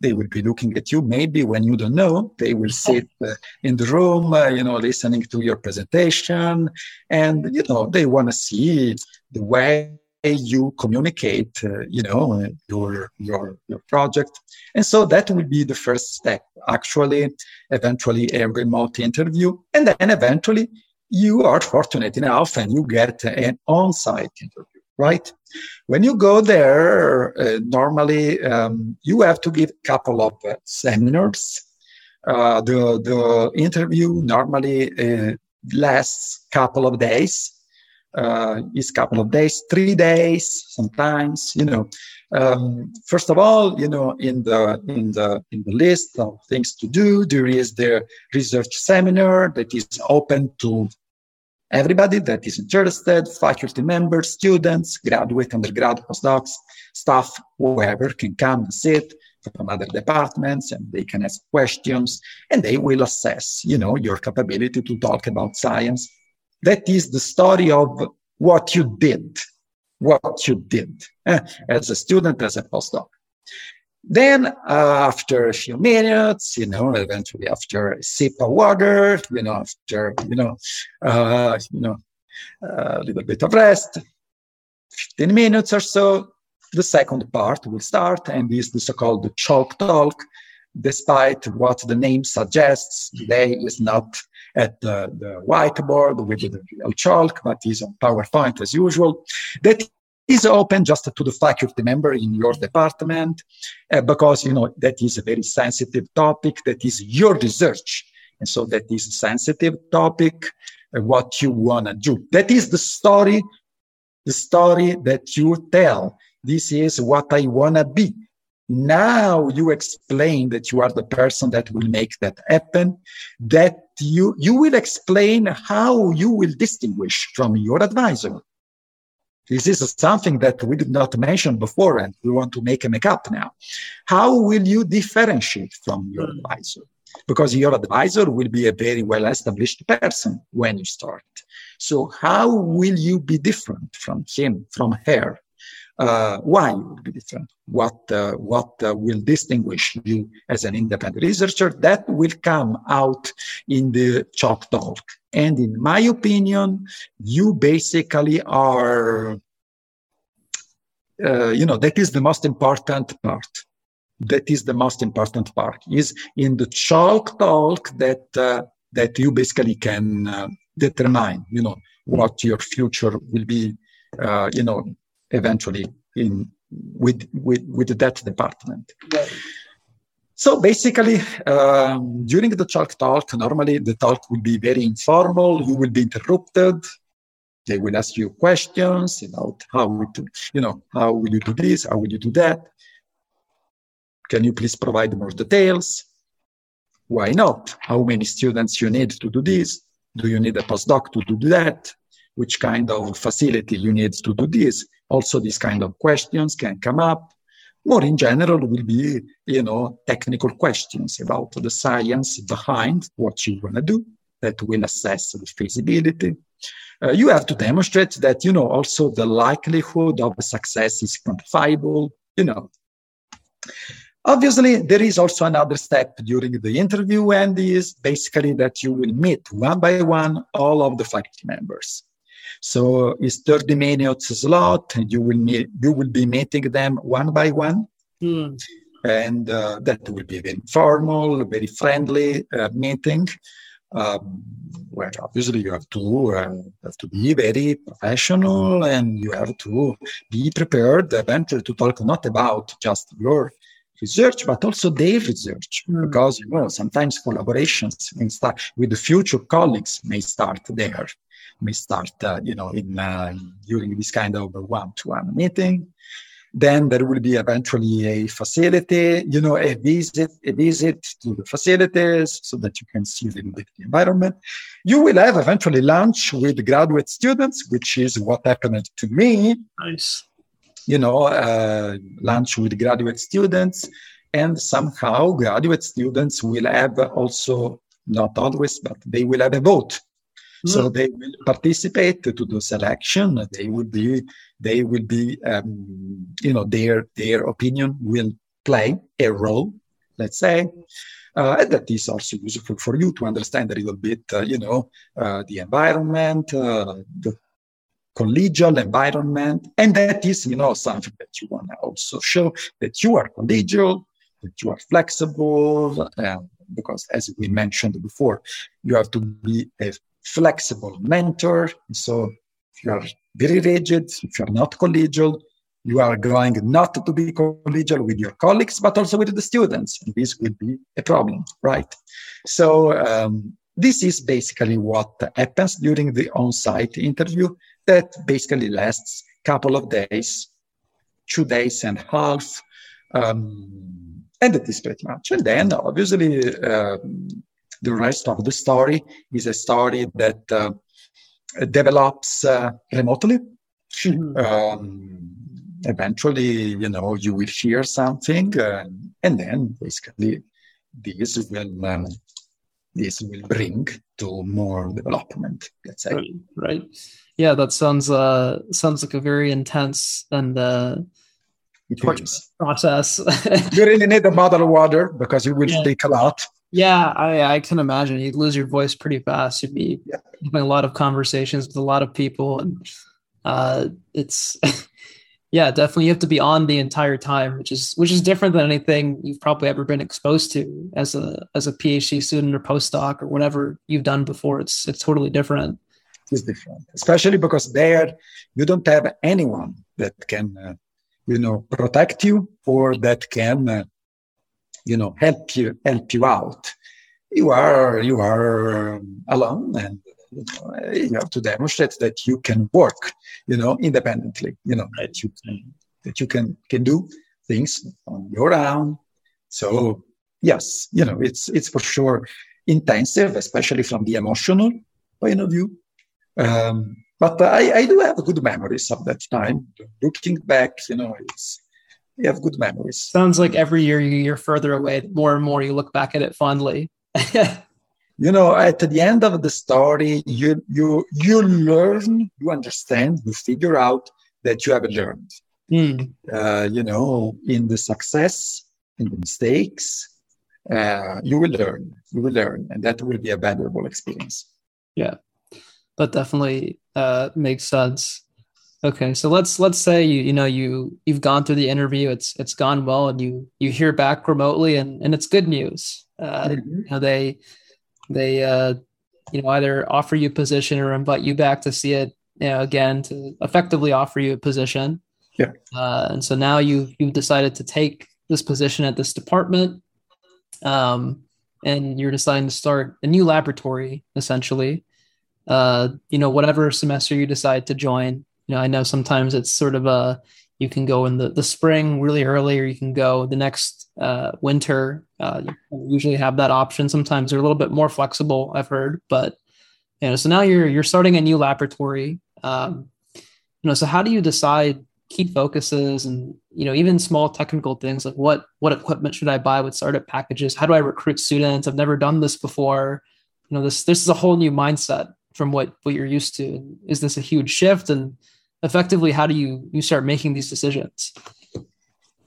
they will be looking at you. Maybe when you don't know they will sit uh, in the room uh, you know listening to your presentation. And you know they want to see the way you communicate uh, you know your your your project and so that will be the first step actually eventually a remote interview and then eventually you are fortunate enough and you get an on-site interview right? When you go there, uh, normally um, you have to give a couple of uh, seminars. Uh, the the interview normally uh, lasts couple of days. Uh, is couple of days, three days, sometimes. You know, um, first of all, you know, in the in the in the list of things to do, there is the research seminar that is open to Everybody that is interested, faculty members, students, graduate, undergrad, postdocs, staff, whoever can come and sit from other departments and they can ask questions and they will assess, you know, your capability to talk about science. That is the story of what you did, what you did eh, as a student, as a postdoc. Then, uh, after a few minutes, you know, eventually after a sip of water, you know, after, you know, uh, you know, a little bit of rest, 15 minutes or so, the second part will start and is the so-called chalk talk. Despite what the name suggests, today is not at the, the whiteboard with the real chalk, but is on PowerPoint as usual. That is open just to the faculty member in your department uh, because you know that is a very sensitive topic that is your research. And so that is a sensitive topic uh, what you want to do. That is the story the story that you tell. This is what i want to be now you explain that you are the person that will make that happen that you you will explain how you will distinguish from your advisor this is something that we did not mention before, and we want to make a makeup now. How will you differentiate from your hmm. advisor? Because your advisor will be a very well established person when you start. So, how will you be different from him, from her? Uh, why you will be different? What uh, what uh, will distinguish you as an independent researcher? That will come out in the chalk talk. And in my opinion, you basically are, uh, you know, that is the most important part. That is the most important part. Is in the chalk talk that uh, that you basically can uh, determine, you know, what your future will be, uh, you know, eventually in with with with that department. Right. So basically, um, during the chalk talk, normally the talk will be very informal. You will be interrupted. They will ask you questions about how we do, you know, how will you do this? How will you do that? Can you please provide more details? Why not? How many students you need to do this? Do you need a postdoc to do that? Which kind of facility you need to do this? Also, these kind of questions can come up more in general will be, you know, technical questions about the science behind what you want to do that will assess the feasibility. Uh, you have to demonstrate that, you know, also the likelihood of success is quantifiable, you know. Obviously, there is also another step during the interview, and is basically that you will meet one by one all of the faculty members. So it's 30 minutes slot, and you will meet, you will be meeting them one by one. Mm. And uh, that will be very informal, very friendly uh, meeting. Um, where obviously you have to uh, have to be very professional and you have to be prepared eventually to talk not about just your research, but also their research, mm. because you know sometimes collaborations start with the future colleagues may start there, may start uh, you know in uh, during this kind of one-to-one meeting. Then there will be eventually a facility, you know, a visit, a visit to the facilities so that you can see a little bit the environment. You will have eventually lunch with graduate students, which is what happened to me. Nice you know, uh, lunch with graduate students. And somehow graduate students will have also, not always, but they will have a vote. So they will participate to the selection. They will be, they will be, um, you know, their, their opinion will play a role, let's say. Uh, and that is also useful for you to understand a little bit, uh, you know, uh, the environment, uh, the collegial environment. And that is, you know, something that you want to also show that you are collegial, that you are flexible, because as we mentioned before, you have to be a flexible mentor. So if you are very rigid, if you are not collegial, you are going not to be collegial with your colleagues, but also with the students. And this will be a problem, right? So um, this is basically what happens during the on-site interview that basically lasts a couple of days, two days and a half. Um, and that is pretty much. And then obviously um, the rest of the story is a story that uh, develops uh, remotely. Mm-hmm. Um, eventually, you know, you will hear something, uh, and then basically this will um, this will bring to more development. Let's say. Right. right yeah, that sounds uh sounds like a very intense and uh process. you really need a bottle of water because you will yeah. speak a lot. Yeah, I, I can imagine you'd lose your voice pretty fast. You'd be yeah. having a lot of conversations with a lot of people, and uh, it's yeah, definitely you have to be on the entire time, which is which is different than anything you've probably ever been exposed to as a as a PhD student or postdoc or whatever you've done before. It's it's totally different is different, especially because there you don't have anyone that can, uh, you know, protect you or that can, uh, you know, help you help you out. You are you are um, alone, and you, know, you, have to demonstrate that you can work, you know, independently. You know that you can that you can can do things on your own. So yes, you know, it's it's for sure intensive, especially from the emotional point of view um, but I, I do have good memories of that time. Looking back, you know, it's you have good memories. Sounds like every year you're further away, more and more you look back at it fondly. you know, at the end of the story, you you you learn, you understand, you figure out that you have learned. Mm. Uh, you know, in the success, in the mistakes, uh, you will learn. You will learn, and that will be a valuable experience. Yeah that definitely uh, makes sense. Okay, so let's let's say you you know you you've gone through the interview, it's it's gone well, and you you hear back remotely, and and it's good news. Uh, mm-hmm. You know they they uh, you know either offer you a position or invite you back to see it you know, again to effectively offer you a position. Yeah. Uh, and so now you you've decided to take this position at this department, um, and you're deciding to start a new laboratory essentially uh, you know, whatever semester you decide to join. You know, I know sometimes it's sort of a you can go in the, the spring really early, or you can go the next uh, winter. Uh, you usually have that option. Sometimes they're a little bit more flexible. I've heard, but you know, so now you're you're starting a new laboratory. Um, you know, so how do you decide key focuses and you know even small technical things like what what equipment should I buy with startup packages? How do I recruit students? I've never done this before. You know, this this is a whole new mindset from what what you're used to is this a huge shift and effectively how do you you start making these decisions?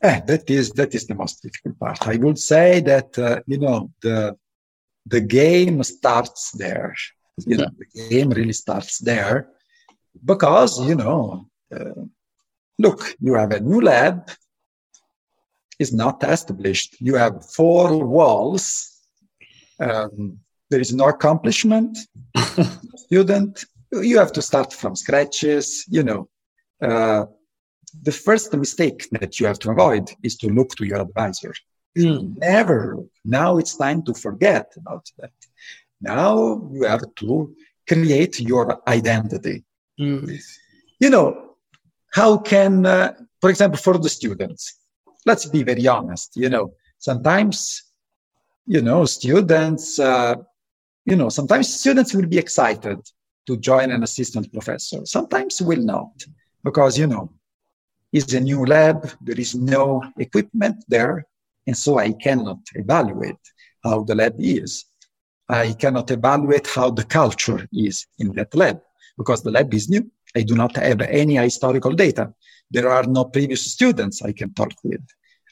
Eh, that is that is the most difficult part. I would say that uh, you know the the game starts there. You know the game really starts there because you know uh, look you have a new lab is not established. You have four walls um, there is no accomplishment. Student you have to start from scratches you know uh, the first mistake that you have to avoid is to look to your advisor. Mm. Never. Now it's time to forget about that. Now you have to create your identity. Mm. You know, how can, uh, for example, for the students, let's be very honest, you know, sometimes, you know, students, uh, you know, sometimes students will be excited to join an assistant professor. Sometimes will not, because, you know, it's a new lab. There is no equipment there. And so I cannot evaluate how the lab is. I cannot evaluate how the culture is in that lab because the lab is new. I do not have any historical data. There are no previous students I can talk with.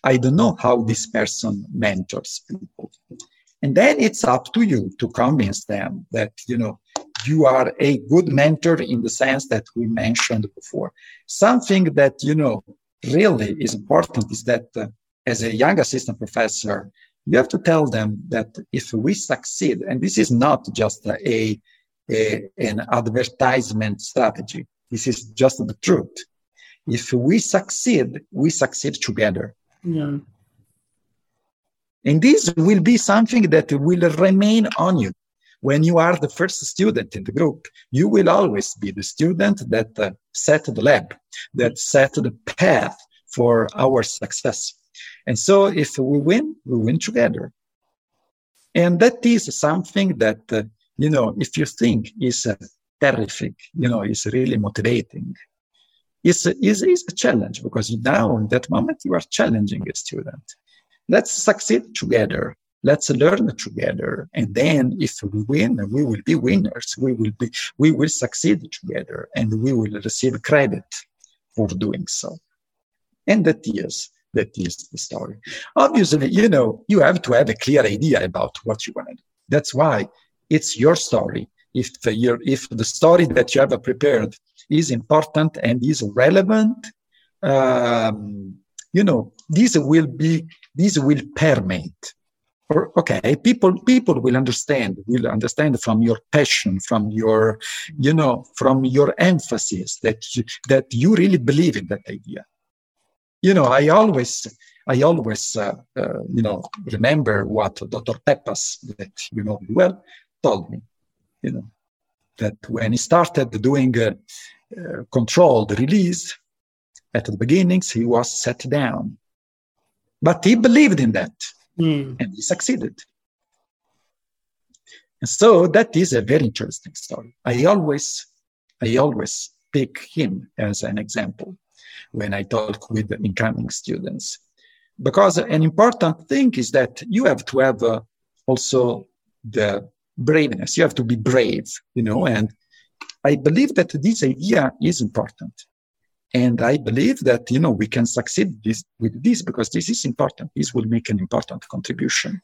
I don't know how this person mentors people. And then it's up to you to convince them that, you know, you are a good mentor in the sense that we mentioned before. Something that, you know, really is important is that uh, as a young assistant professor, you have to tell them that if we succeed, and this is not just a, a an advertisement strategy, this is just the truth. If we succeed, we succeed together. Yeah. And this will be something that will remain on you. When you are the first student in the group, you will always be the student that uh, set the lab, that set the path for our success. And so if we win, we win together. And that is something that, uh, you know, if you think is uh, terrific, you know, is really motivating. It's, it's, it's a challenge because now in that moment you are challenging a student. Let's succeed together. Let's learn together. And then if we win, we will be winners. We will be, we will succeed together and we will receive credit for doing so. And that is that is the story. Obviously, you know, you have to have a clear idea about what you want to do. That's why it's your story. If your if the story that you have prepared is important and is relevant, um, you know, this will be this will permeate. Or, okay, people people will understand will understand from your passion, from your you know, from your emphasis that that you really believe in that idea you know, I always, I always, uh, uh, you know, remember what Dr. Peppas, that you know well, told me, you know, that when he started doing a, uh, controlled release at the beginnings, he was set down, but he believed in that, mm. and he succeeded. And so that is a very interesting story. I always, I always pick him as an example when I talk with incoming students. Because an important thing is that you have to have uh, also the braveness. You have to be brave, you know, and I believe that this idea is important. And I believe that, you know, we can succeed this, with this because this is important. This will make an important contribution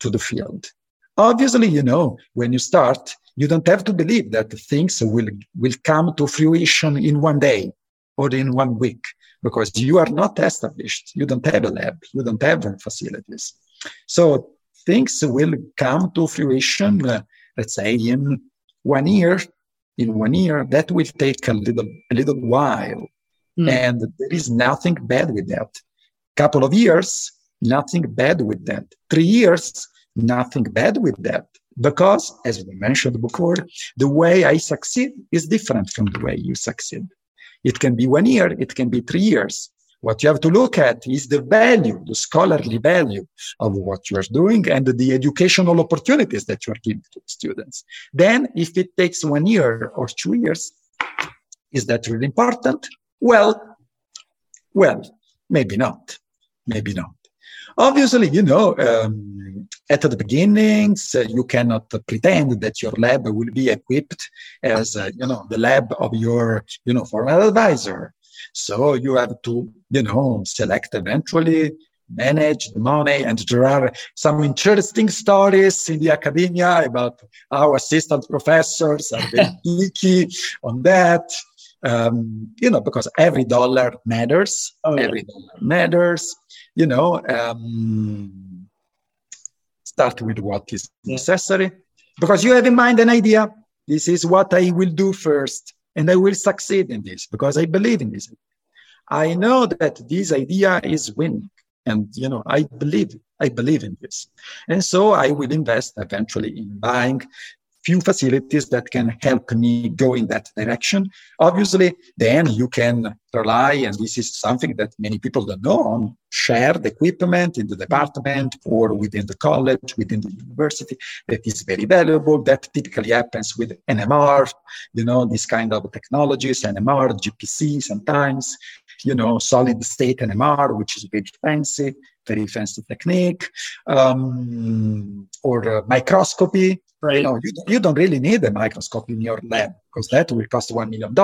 to the field. Obviously, you know, when you start, you don't have to believe that things will, will come to fruition in one day or in one week because you are not established. You don't have a lab. You don't have facilities. So things will come to fruition, uh, let's say in one year, in one year, that will take a little, a little while. Mm. And there is nothing bad with that. Couple of years, nothing bad with that. Three years, nothing bad with that. Because, as we mentioned before, the way I succeed is different from the way you succeed. It can be one year, it can be three years. What you have to look at is the value, the scholarly value of what you are doing and the educational opportunities that you are giving to the students. Then, if it takes one year or two years, is that really important? Well, well, maybe not. Maybe not. Obviously, you know, um, at the beginnings, uh, you cannot pretend that your lab will be equipped as, uh, you know, the lab of your, you know, formal advisor. So you have to, you know, select eventually manage the money. And there are some interesting stories in the academia about our assistant professors are very geeky on that. Um, you know, because every dollar matters. Oh, yeah. Every dollar matters you know, um, start with what is necessary because you have in mind an idea. This is what I will do first, and I will succeed in this because I believe in this. I know that this idea is winning. And, you know, I believe, I believe in this. And so I will invest eventually in buying few facilities that can help me go in that direction. Obviously, then you can rely, and this is something that many people don't know, on shared equipment in the department or within the college, within the university. That is very valuable. That typically happens with NMR, you know, this kind of technologies, NMR, GPC sometimes, you know, solid state NMR, which is a very fancy, very fancy technique, um, or uh, microscopy. Right. You, know, you, you, don't really need a microscope in your lab because that will cost $1 million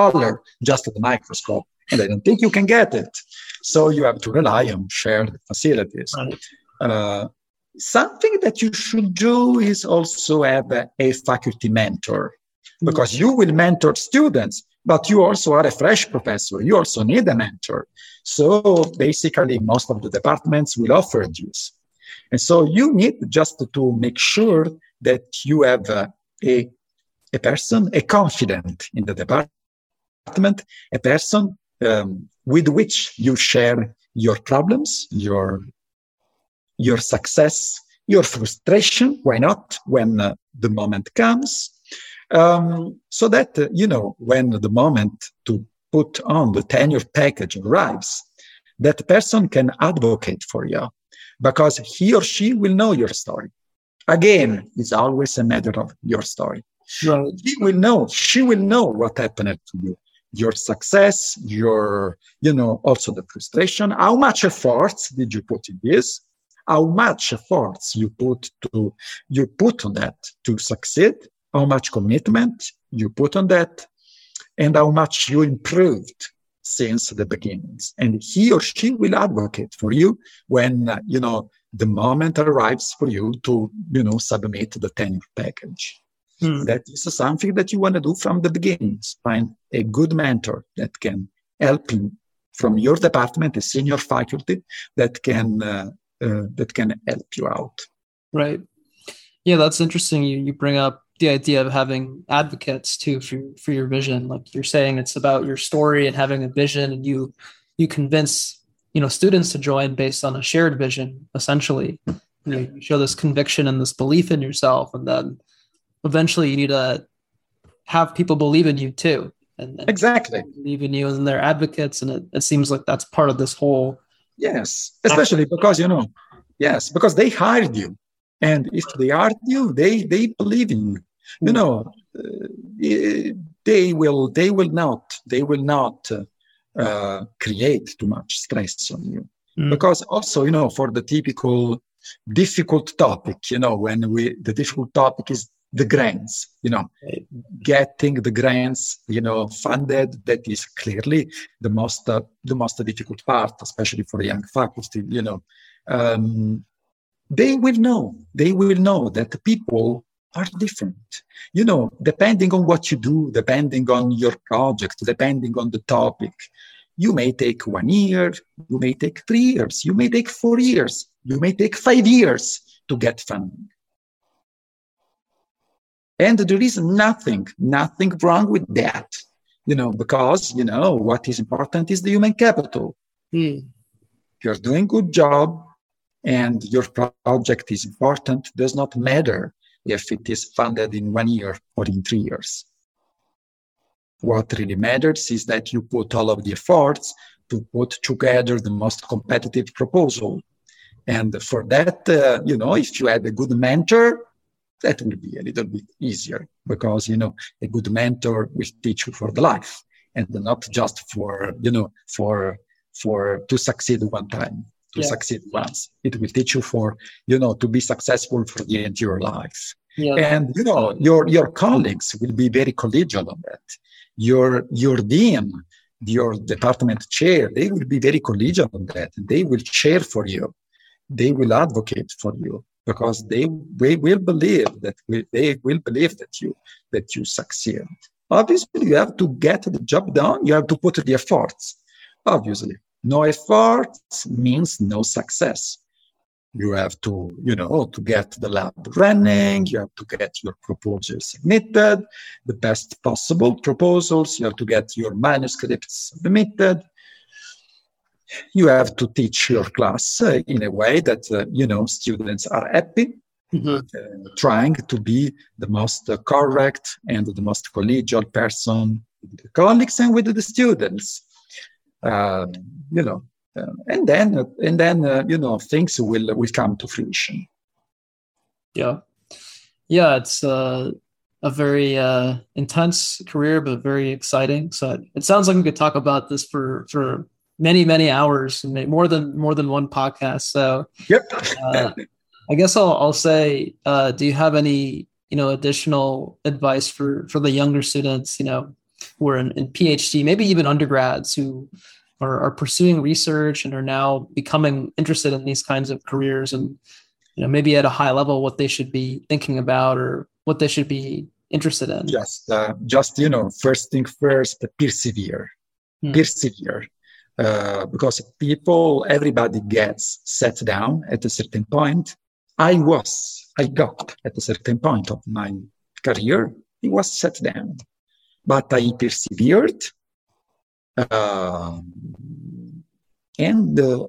just the microscope. And I don't think you can get it. So you have to rely on shared facilities. Right. Uh, something that you should do is also have a, a faculty mentor because you will mentor students but you also are a fresh professor. You also need a mentor. So basically, most of the departments will offer this. And so you need just to make sure that you have a, a, a person, a confidant in the department, a person um, with which you share your problems, your, your success, your frustration. Why not? When uh, the moment comes, um, so that, uh, you know, when the moment to put on the tenure package arrives, that person can advocate for you because he or she will know your story. Again, it's always a matter of your story. Right. He will know, she will know what happened to you, your success, your, you know, also the frustration. How much efforts did you put in this? How much efforts you put to, you put on that to succeed? how much commitment you put on that and how much you improved since the beginnings. And he or she will advocate for you when, uh, you know, the moment arrives for you to, you know, submit the tenure package. Hmm. That is something that you want to do from the beginning. Find a good mentor that can help you from your department, a senior faculty that can, uh, uh, that can help you out. Right. Yeah, that's interesting. You, you bring up the idea of having advocates too for for your vision like you're saying it's about your story and having a vision and you you convince you know students to join based on a shared vision essentially you know you show this conviction and this belief in yourself and then eventually you need to have people believe in you too and, and exactly believe in you and they're advocates and it, it seems like that's part of this whole yes especially because you know yes because they hired you and if they are you, they they believe in you. You hmm. know, uh, they will they will not they will not uh, uh, create too much stress on you mm. because also you know for the typical difficult topic, you know, when we the difficult topic is the grants, you know, getting the grants, you know, funded. That is clearly the most uh, the most difficult part, especially for young faculty. You know, um, they will know, they will know that the people are different. You know, depending on what you do, depending on your project, depending on the topic, you may take one year, you may take three years, you may take four years, you may take five years to get funding. And there is nothing, nothing wrong with that, you know, because, you know, what is important is the human capital. Mm. You're doing good job, and your project is important does not matter if it is funded in one year or in three years. What really matters is that you put all of the efforts to put together the most competitive proposal. And for that, uh, you know, if you had a good mentor, that will be a little bit easier because, you know, a good mentor will teach you for the life and not just for, you know, for, for to succeed one time to yeah. succeed once. It will teach you for, you know, to be successful for the entire life. Yeah. And, you know, your, your colleagues will be very collegial on that. Your, your dean, your department chair, they will be very collegial on that. They will cheer for you. They will advocate for you because they, they will believe that we, they will believe that you, that you succeed. Obviously, you have to get the job done. You have to put the efforts, obviously. No effort means no success. You have to, you know, to get the lab running. You have to get your proposals submitted, the best possible proposals. You have to get your manuscripts submitted. you have to teach your class uh, in a way that uh, you know students are happy mm-hmm. uh, trying to be the most correct and the most collegial person with the colleagues and with the students um, you know uh, and then and then uh, you know things will will come to fruition yeah yeah it's uh a very uh, intense career, but very exciting. So it sounds like we could talk about this for for many many hours, more than more than one podcast. So yep. uh, I guess I'll I'll say, uh, do you have any you know additional advice for for the younger students, you know, who are in, in PhD, maybe even undergrads who are, are pursuing research and are now becoming interested in these kinds of careers and you know maybe at a high level what they should be thinking about or what they should be interested in? Just, uh, just you know, first thing first, persevere, hmm. persevere, uh, because people, everybody gets set down at a certain point. I was, I got at a certain point of my career, it was set down, but I persevered, uh, and uh,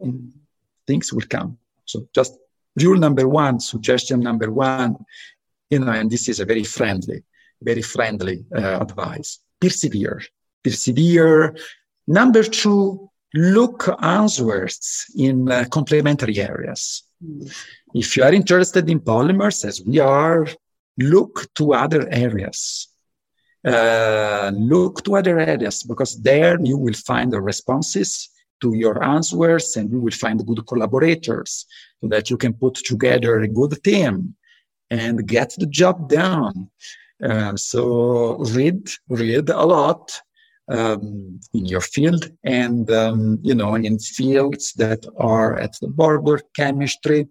things will come. So just rule number one, suggestion number one, you know, and this is a very friendly very friendly uh, advice. Persevere, persevere. Number two, look answers in uh, complementary areas. If you are interested in polymers, as we are, look to other areas. Uh, look to other areas because there you will find the responses to your answers and you will find good collaborators so that you can put together a good team and get the job done. Uh, so read, read a lot um, in your field and, um, you know, in fields that are at the border, chemistry,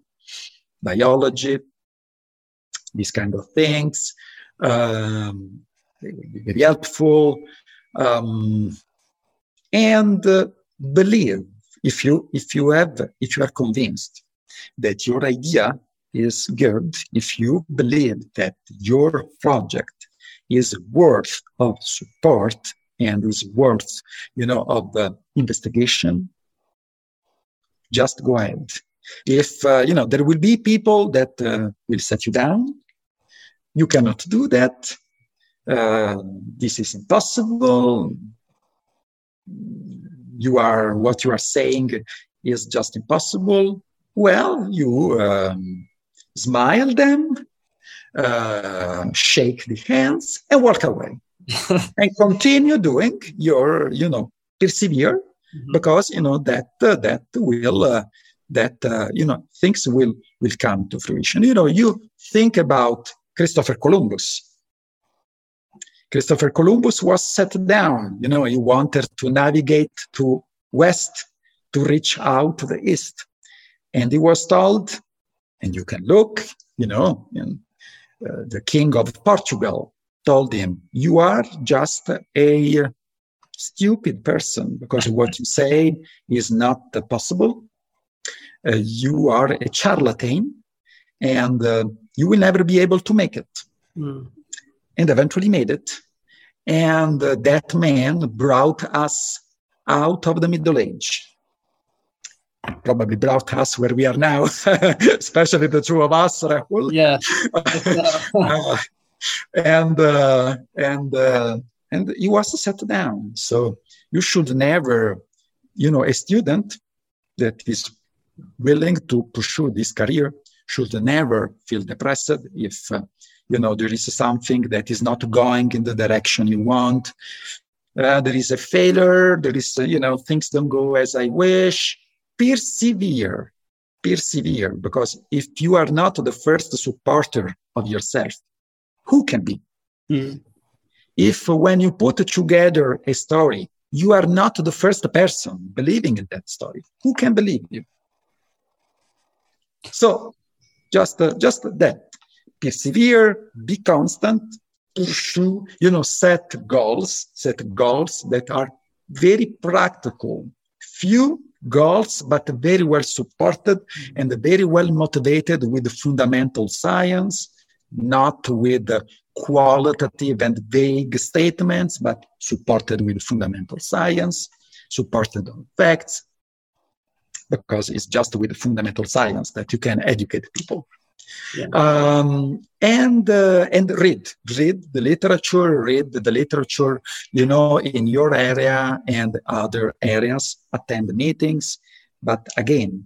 biology, these kind of things. Um, will be helpful. Um, and uh, believe if you if you have if you are convinced that your idea is good if you believe that your project is worth of support and is worth, you know, of uh, investigation. Just go ahead. If, uh, you know, there will be people that uh, will set you down. You cannot do that. Uh, this is impossible. You are, what you are saying is just impossible. Well, you, um, smile them, uh, shake the hands, and walk away. and continue doing your, you know, persevere mm-hmm. because you know that uh, that will uh, that uh, you know things will will come to fruition. You know, you think about Christopher Columbus. Christopher Columbus was set down. You know, he wanted to navigate to west to reach out to the east, and he was told and you can look, you know, and, uh, the king of Portugal told him, You are just a stupid person because what you say is not possible. Uh, you are a charlatan and uh, you will never be able to make it. Mm. And eventually made it. And uh, that man brought us out of the Middle Age probably brought us where we are now, especially the two of us, Rahul. Yeah. uh, and uh, and uh, and he was set down. So you should never, you know, a student that is willing to pursue this career should never feel depressed if uh, you know there is something that is not going in the direction you want. Uh, there is a failure. There is, you know, things don't go as I wish persevere, persevere, because if you are not the first supporter of yourself, who can be? Mm. If when you put together a story, you are not the first person believing in that story, who can believe you? So just, uh, just that. Persevere, be constant, pursue, you know, set goals, set goals that are very practical. Few goals, but very well supported and very well motivated with fundamental science, not with qualitative and vague statements, but supported with fundamental science, supported on facts. because it's just with fundamental science that you can educate people. Yeah. Um, and uh, and read read the literature read the literature you know in your area and other areas attend meetings but again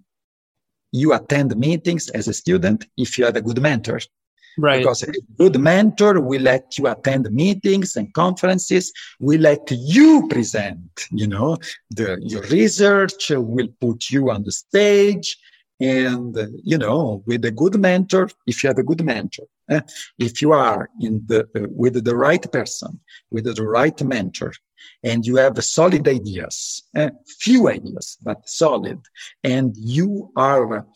you attend meetings as a student if you have a good mentor Right. Because a good mentor will let you attend meetings and conferences, will let you present, you know, the, your research, will put you on the stage. And, you know, with a good mentor, if you have a good mentor, eh, if you are in the, uh, with the right person, with the right mentor, and you have solid ideas, eh, few ideas, but solid, and you are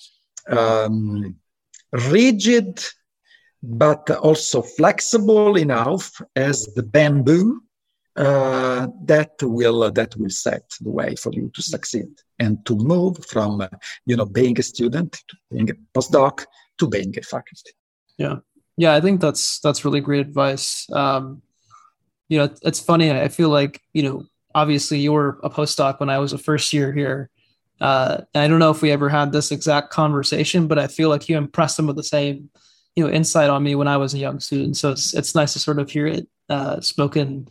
um, rigid but also flexible enough as the bamboo uh, that will uh, that will set the way for you to succeed and to move from uh, you know being a student to being a postdoc to being a faculty. Yeah, yeah, I think that's that's really great advice. Um, you know, it's funny. I feel like you know, obviously, you were a postdoc when I was a first year here. Uh, I don't know if we ever had this exact conversation, but I feel like you impressed some of the same you know insight on me when I was a young student. So it's it's nice to sort of hear it uh, spoken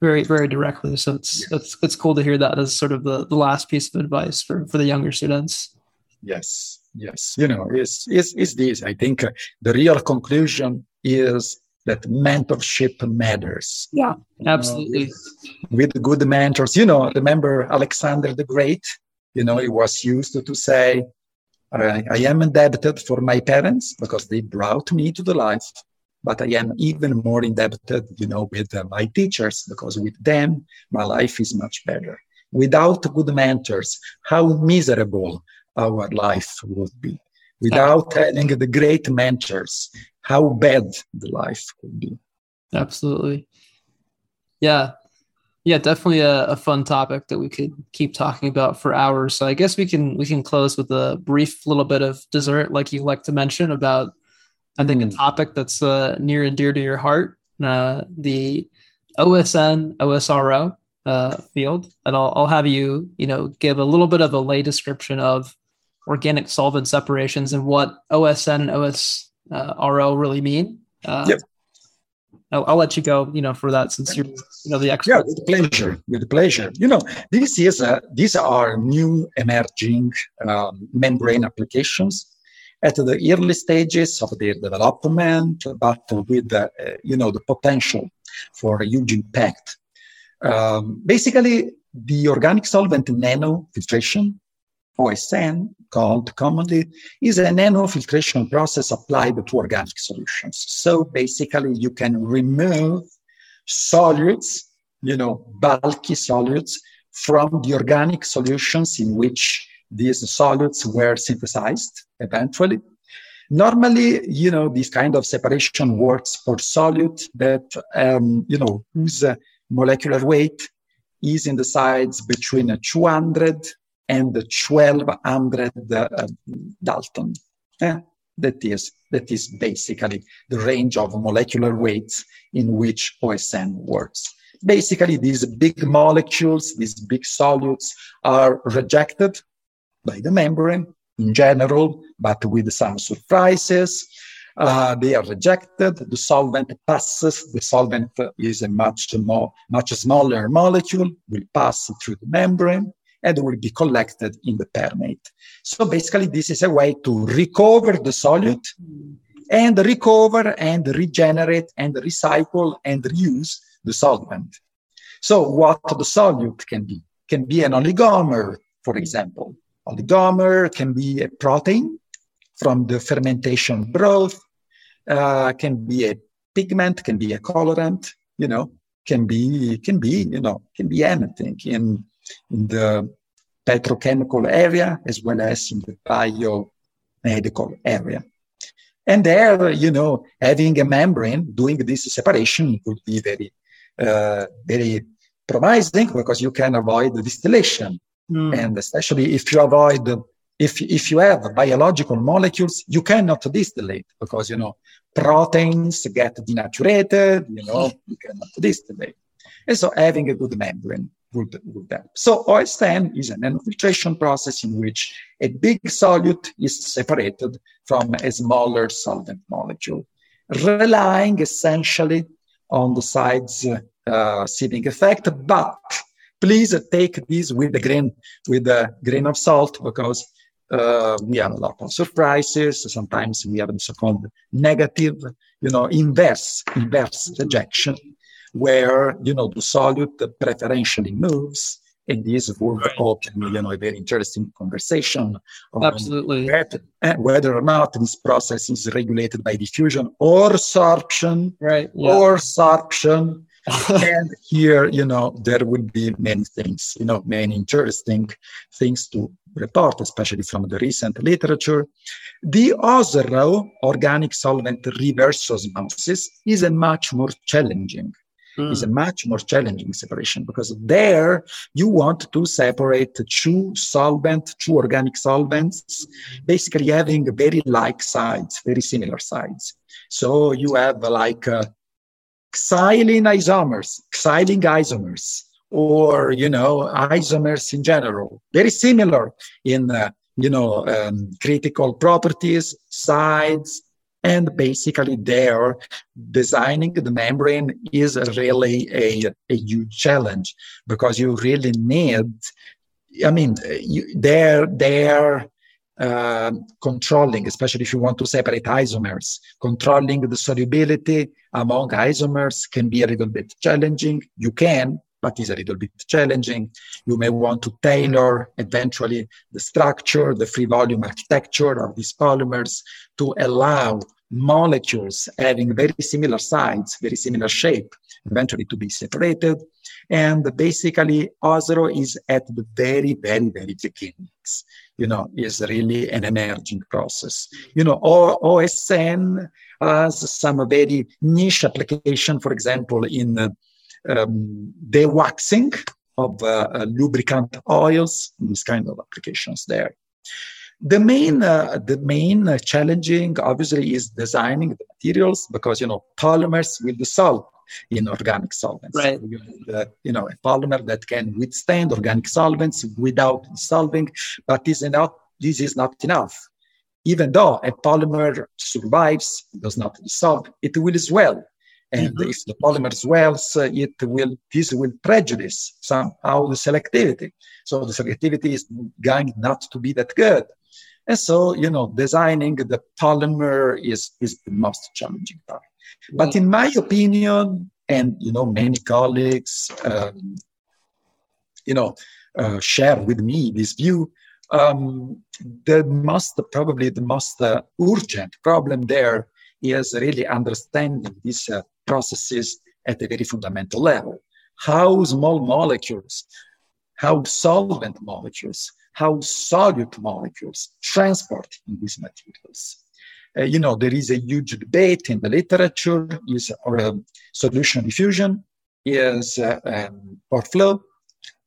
very very directly. So it's it's it's cool to hear that as sort of the, the last piece of advice for for the younger students. Yes, yes. You know, is is is this? I think uh, the real conclusion is that mentorship matters. Yeah, absolutely. You know, with, with good mentors, you know, remember Alexander the Great? You know, he was used to, to say, I, I am indebted for my parents because they brought me to the life, but I am even more indebted, you know, with uh, my teachers because with them, my life is much better. Without good mentors, how miserable our life would be. Without having the great mentors, how bad the life could be. Absolutely. Yeah. Yeah, definitely a, a, fun topic that we could keep talking about for hours. So I guess we can we can close with a brief little bit of dessert, like you like to mention about. I think a mm. topic that's uh, near and dear to your heart, uh, the OSN OSRO uh, field, and I'll, I'll have you you know give a little bit of a lay description of organic solvent separations and what OSN and OSRO really mean. Uh, yep. I'll, I'll, let you go, you know, for that since you're, you know, the expert. Yeah, with pleasure, with pleasure. You know, this is these are new emerging um, membrane applications at the early stages of their development, but with the, uh, you know, the potential for a huge impact. Um, basically, the organic solvent nanofiltration OSN, called commonly, is a nanofiltration process applied to organic solutions. So basically, you can remove solutes, you know, bulky solutes from the organic solutions in which these solutes were synthesized eventually. Normally, you know, this kind of separation works for solute that, um, you know, whose molecular weight is in the sides between 200 and 1200 uh, Dalton. Eh? That is, that is basically the range of molecular weights in which OSN works. Basically, these big molecules, these big solutes are rejected by the membrane in general, but with some surprises. Uh, they are rejected. The solvent passes. The solvent is a much more, much smaller molecule, will pass through the membrane and will be collected in the permeate. So basically, this is a way to recover the solute and recover and regenerate and recycle and reuse the solvent. So what the solute can be? Can be an oligomer, for example. Oligomer can be a protein from the fermentation broth, uh, can be a pigment, can be a colorant, you know, can be, can be, you know, can be anything in in the petrochemical area as well as in the biomedical area. And there, you know, having a membrane doing this separation would be very, uh, very promising because you can avoid the distillation. Mm. And especially if you avoid, if, if you have biological molecules, you cannot distillate because, you know, proteins get denatured, you know, you cannot distillate. And so having a good membrane would, would help. So OSN is an nanofiltration process in which a big solute is separated from a smaller solvent molecule, relying essentially on the sides uh, sieving effect. But please take this with a grain with a grain of salt because uh, we have a lot of surprises. Sometimes we have the so-called negative, you know, inverse inverse rejection where you know the solute preferentially moves and this would right. open you know a very interesting conversation absolutely whether, eh, whether, or not this process is regulated by diffusion or sorption right yeah. or sorption and here you know there would be many things you know many interesting things to report especially from the recent literature the OSRO organic solvent reverse osmosis is a much more challenging mm. is a much more challenging separation because there you want to separate two solvent, two organic solvents, basically having very like sides, very similar sides. So you have like uh, xylene isomers, xylene isomers, or you know isomers in general, very similar in uh, you know um, critical properties, sides, and basically, there, designing the membrane is really a, a huge challenge because you really need, I mean, you, they're, they're uh, controlling, especially if you want to separate isomers, controlling the solubility among isomers can be a little bit challenging. You can, but is a little bit challenging. You may want to tailor eventually the structure, the free volume architecture of these polymers to allow molecules having very similar size, very similar shape, eventually to be separated. And basically, OSRO is at the very, very, very beginnings. You know, is really an emerging process. You know, OSN has some very niche application, for example, in um, waxing of uh, lubricant oils, these kind of applications there. The main, uh, the main uh, challenging, obviously, is designing the materials because you know polymers will dissolve in organic solvents. Right. You, uh, you know, a polymer that can withstand organic solvents without dissolving, but is not, this is not enough. Even though a polymer survives, does not dissolve, it will swell. And mm-hmm. if the polymer swells, uh, it will this will prejudice somehow the selectivity. So the selectivity is going not to be that good. And so, you know, designing the polymer is, is the most challenging part. But in my opinion, and, you know, many colleagues, um, you know, uh, share with me this view, um, the most, probably the most uh, urgent problem there is really understanding these uh, processes at a very fundamental level. How small molecules, how solvent molecules how solute molecules transport in these materials. Uh, you know, there is a huge debate in the literature. Is uh, solution diffusion? Is uh, um, or flow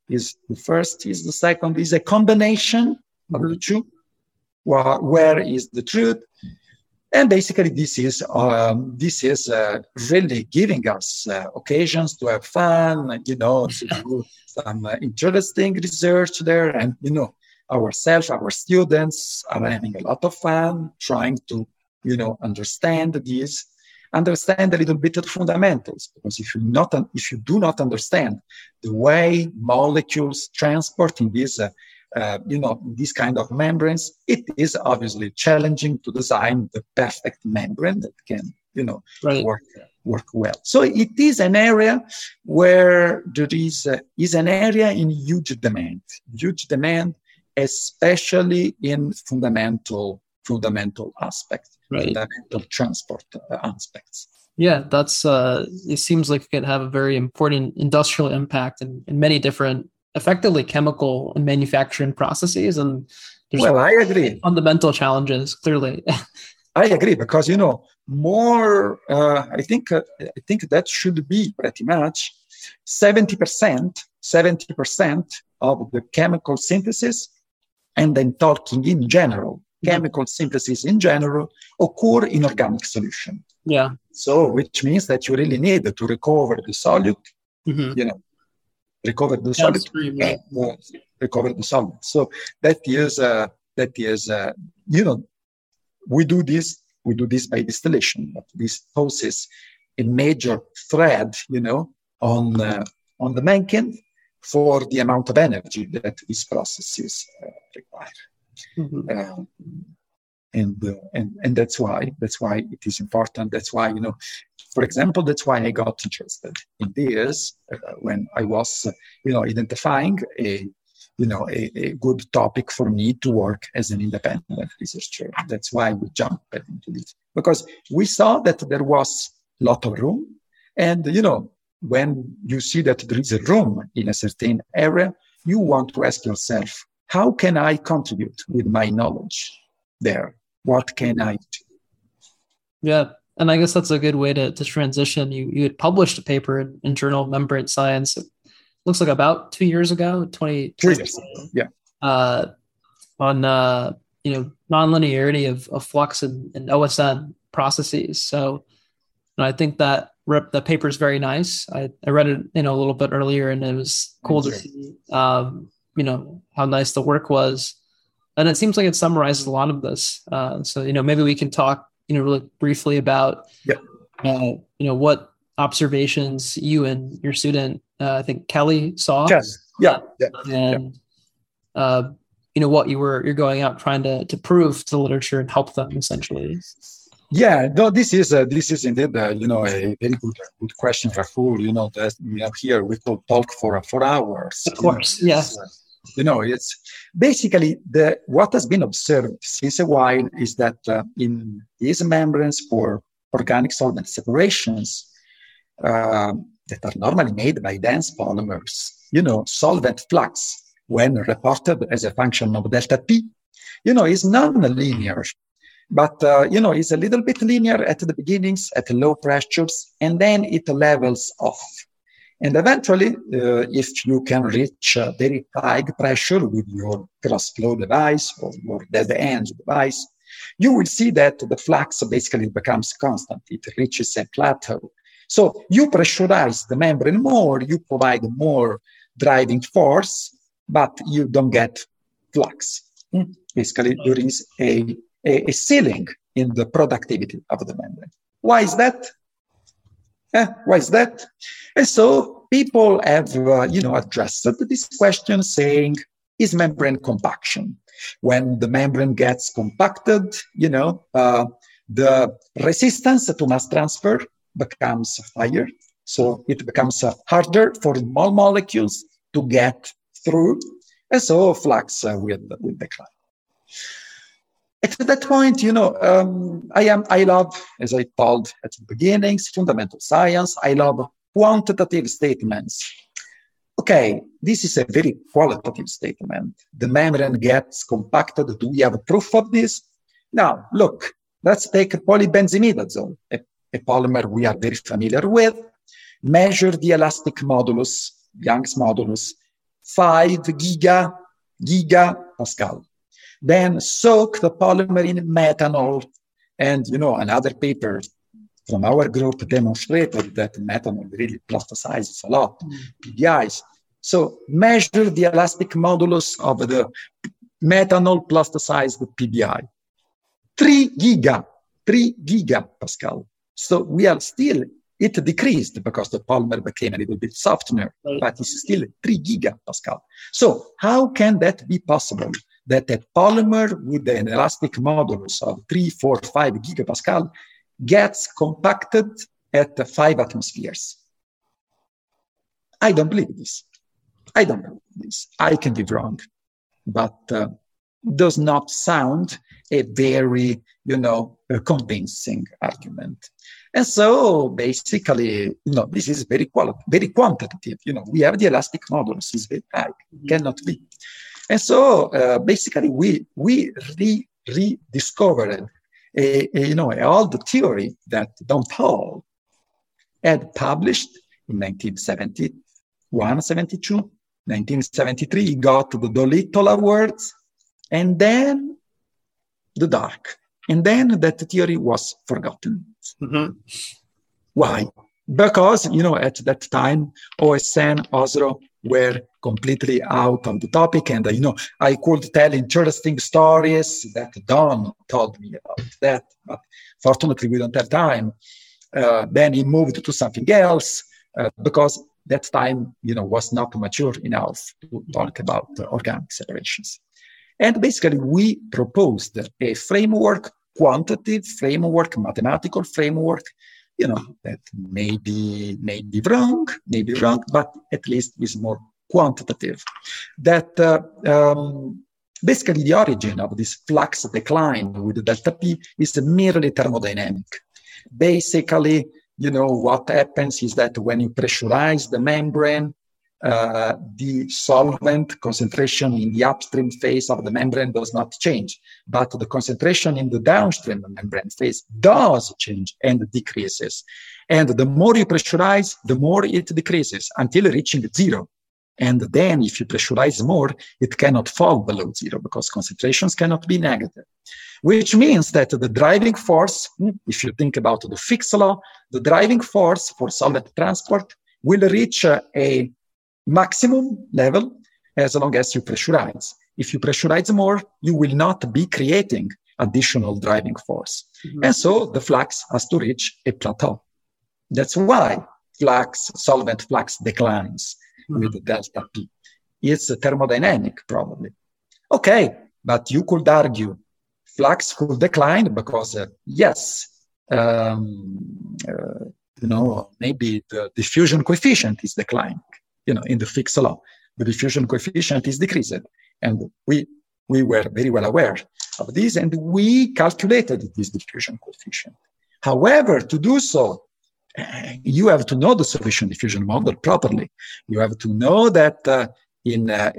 is the first is the second is a combination of the two. Where is the truth? And basically this is um, this is uh, really giving us uh, occasions to have fun you know to do some uh, interesting research there and you know ourselves, our students are having a lot of fun trying to, you know, understand these, understand a little bit of fundamentals. Because if you not, if you do not understand the way molecules transport in these, uh, uh, you know, these kind of membranes, it is obviously challenging to design the perfect membrane that can, you know, right. work work well. So it is an area where there is uh, is an area in huge demand, huge demand especially in fundamental fundamental aspects, right. fundamental transport uh, aspects. Yeah, that's uh, it seems like it could have a very important industrial impact in, in many different, effectively chemical and manufacturing processes. And there's well, I agree. Fundamental challenges, clearly. I agree because you know more. Uh, I think uh, I think that should be pretty much seventy percent. Seventy percent of the chemical synthesis and then talking in general. Chemical synthesis in general occur in organic solution. Yeah. So, which means that you really need to recover the solute, mm-hmm. you know, recover the solid and uh, recover the solvent. So that is uh, that is uh, you know we do this we do this by distillation. But this poses a major thread, you know, on uh, on the Mencken for the amount of energy that these processes uh, require. Mm-hmm. Um, and, uh, and and that's why that's why it is important. That's why you know, for example, that's why I got interested in this uh, when I was uh, you know identifying a you know a, a, good topic for me to work as an independent researcher. That's why we jumped into this because we saw that there was a lot of room, and you know when you see that there is a room in a certain area, you want to ask yourself, how can I contribute with my knowledge there? What can I do? Yeah. And I guess that's a good way to, to transition. You you had published a paper in, in Journal of Membrane Science. It looks like about two years ago, 20, Three years. Yeah. Uh, on uh, you know, nonlinearity of, of flux and, and OSN processes. So I think that rep, the paper is very nice. I, I read it, you know, a little bit earlier, and it was cool to see, um, you know, how nice the work was. And it seems like it summarizes a lot of this. Uh, so, you know, maybe we can talk, you know, really briefly about, yeah. uh, you know, what observations you and your student, uh, I think Kelly saw. Yes. Yeah. yeah. And, yeah. Uh, you know, what you were you're going out trying to to prove to the literature and help them essentially. Yeah, no, this is uh, this is indeed uh, you know a very good good question, Rahul. You know that we have here we could talk for for hours. Of course, yes. Uh, you know, it's basically the what has been observed since a while is that uh, in these membranes for organic solvent separations uh, that are normally made by dense polymers, you know, solvent flux when reported as a function of delta P, you know, is non-linear but uh, you know it's a little bit linear at the beginnings at low pressures and then it levels off. And eventually uh, if you can reach a very high pressure with your cross flow device or your dead end device you will see that the flux basically becomes constant. It reaches a plateau. So you pressurize the membrane more you provide more driving force but you don't get flux. Hmm? basically there is a a, a ceiling in the productivity of the membrane. Why is that? Yeah, why is that? And so people have, uh, you know, addressed this question saying, is membrane compaction? When the membrane gets compacted, you know, uh, the resistance to mass transfer becomes higher. So it becomes uh, harder for small molecules to get through. And so flux uh, will, will decline at that point, you know, um, I am, I love, as I told at the beginnings, fundamental science. I love quantitative statements. Okay, this is a very qualitative statement. The membrane gets compacted. Do we have proof of this? Now, look, let's take polybenzimidazole, a, a polymer we are very familiar with. Measure the elastic modulus, Young's modulus, 5 giga, giga Pascal then soak the polymer in methanol. And, you know, another paper from our group demonstrated that methanol really plasticizes a lot. PBIs. So measure the elastic modulus of the methanol plasticized PBI. Three giga, three giga Pascal. So we are still, it decreased because the polymer became a little bit softer, but it's still three gigapascal. So how can that be possible? That a polymer with an elastic modulus of 3, 4, 5 gigapascal gets compacted at 5 atmospheres. I don't believe this. I don't believe this. I can be wrong, but uh, does not sound a very, you know, convincing argument. And so basically, you know, this is very quali- very quantitative. You know, we have the elastic modulus is very high, mm-hmm. cannot be. And so uh, basically, we we re, rediscovered a, a, you know an old theory that Don Paul had published in 1971, 72, 1973. He got the Doolittle Awards, and then the dark, and then that theory was forgotten. Mm-hmm. Why? because, you know, at that time, OSN, OSRO were completely out of the topic. And, uh, you know, I could tell interesting stories that Don told me about that. But fortunately, we don't have time. Uh, then he moved to something else uh, because that time, you know, was not mature enough to talk about uh, organic separations. And basically, we proposed a framework, quantitative framework, mathematical framework, you know, that may be, may be wrong, may be wrong, but at least is more quantitative. That uh, um, basically the origin of this flux decline with delta P is merely thermodynamic. Basically, you know, what happens is that when you pressurize the membrane, uh, the solvent concentration in the upstream phase of the membrane does not change, but the concentration in the downstream membrane phase does change and decreases. And the more you pressurize, the more it decreases until reaching zero. And then if you pressurize more, it cannot fall below zero because concentrations cannot be negative. Which means that the driving force, if you think about the Fick's law, the driving force for solvent transport will reach a maximum level as long as you pressurize. If you pressurize more, you will not be creating additional driving force. Mm-hmm. And so the flux has to reach a plateau. That's why flux, solvent flux declines mm-hmm. with delta P. It's thermodynamic, probably. Okay, but you could argue flux could decline because, uh, yes, um, uh, you know, maybe the diffusion coefficient is declining you know, in the Fick's law, the diffusion coefficient is decreased. And we, we were very well aware of this and we calculated this diffusion coefficient. However, to do so, you have to know the solution diffusion model properly. You have to know that uh, in uh,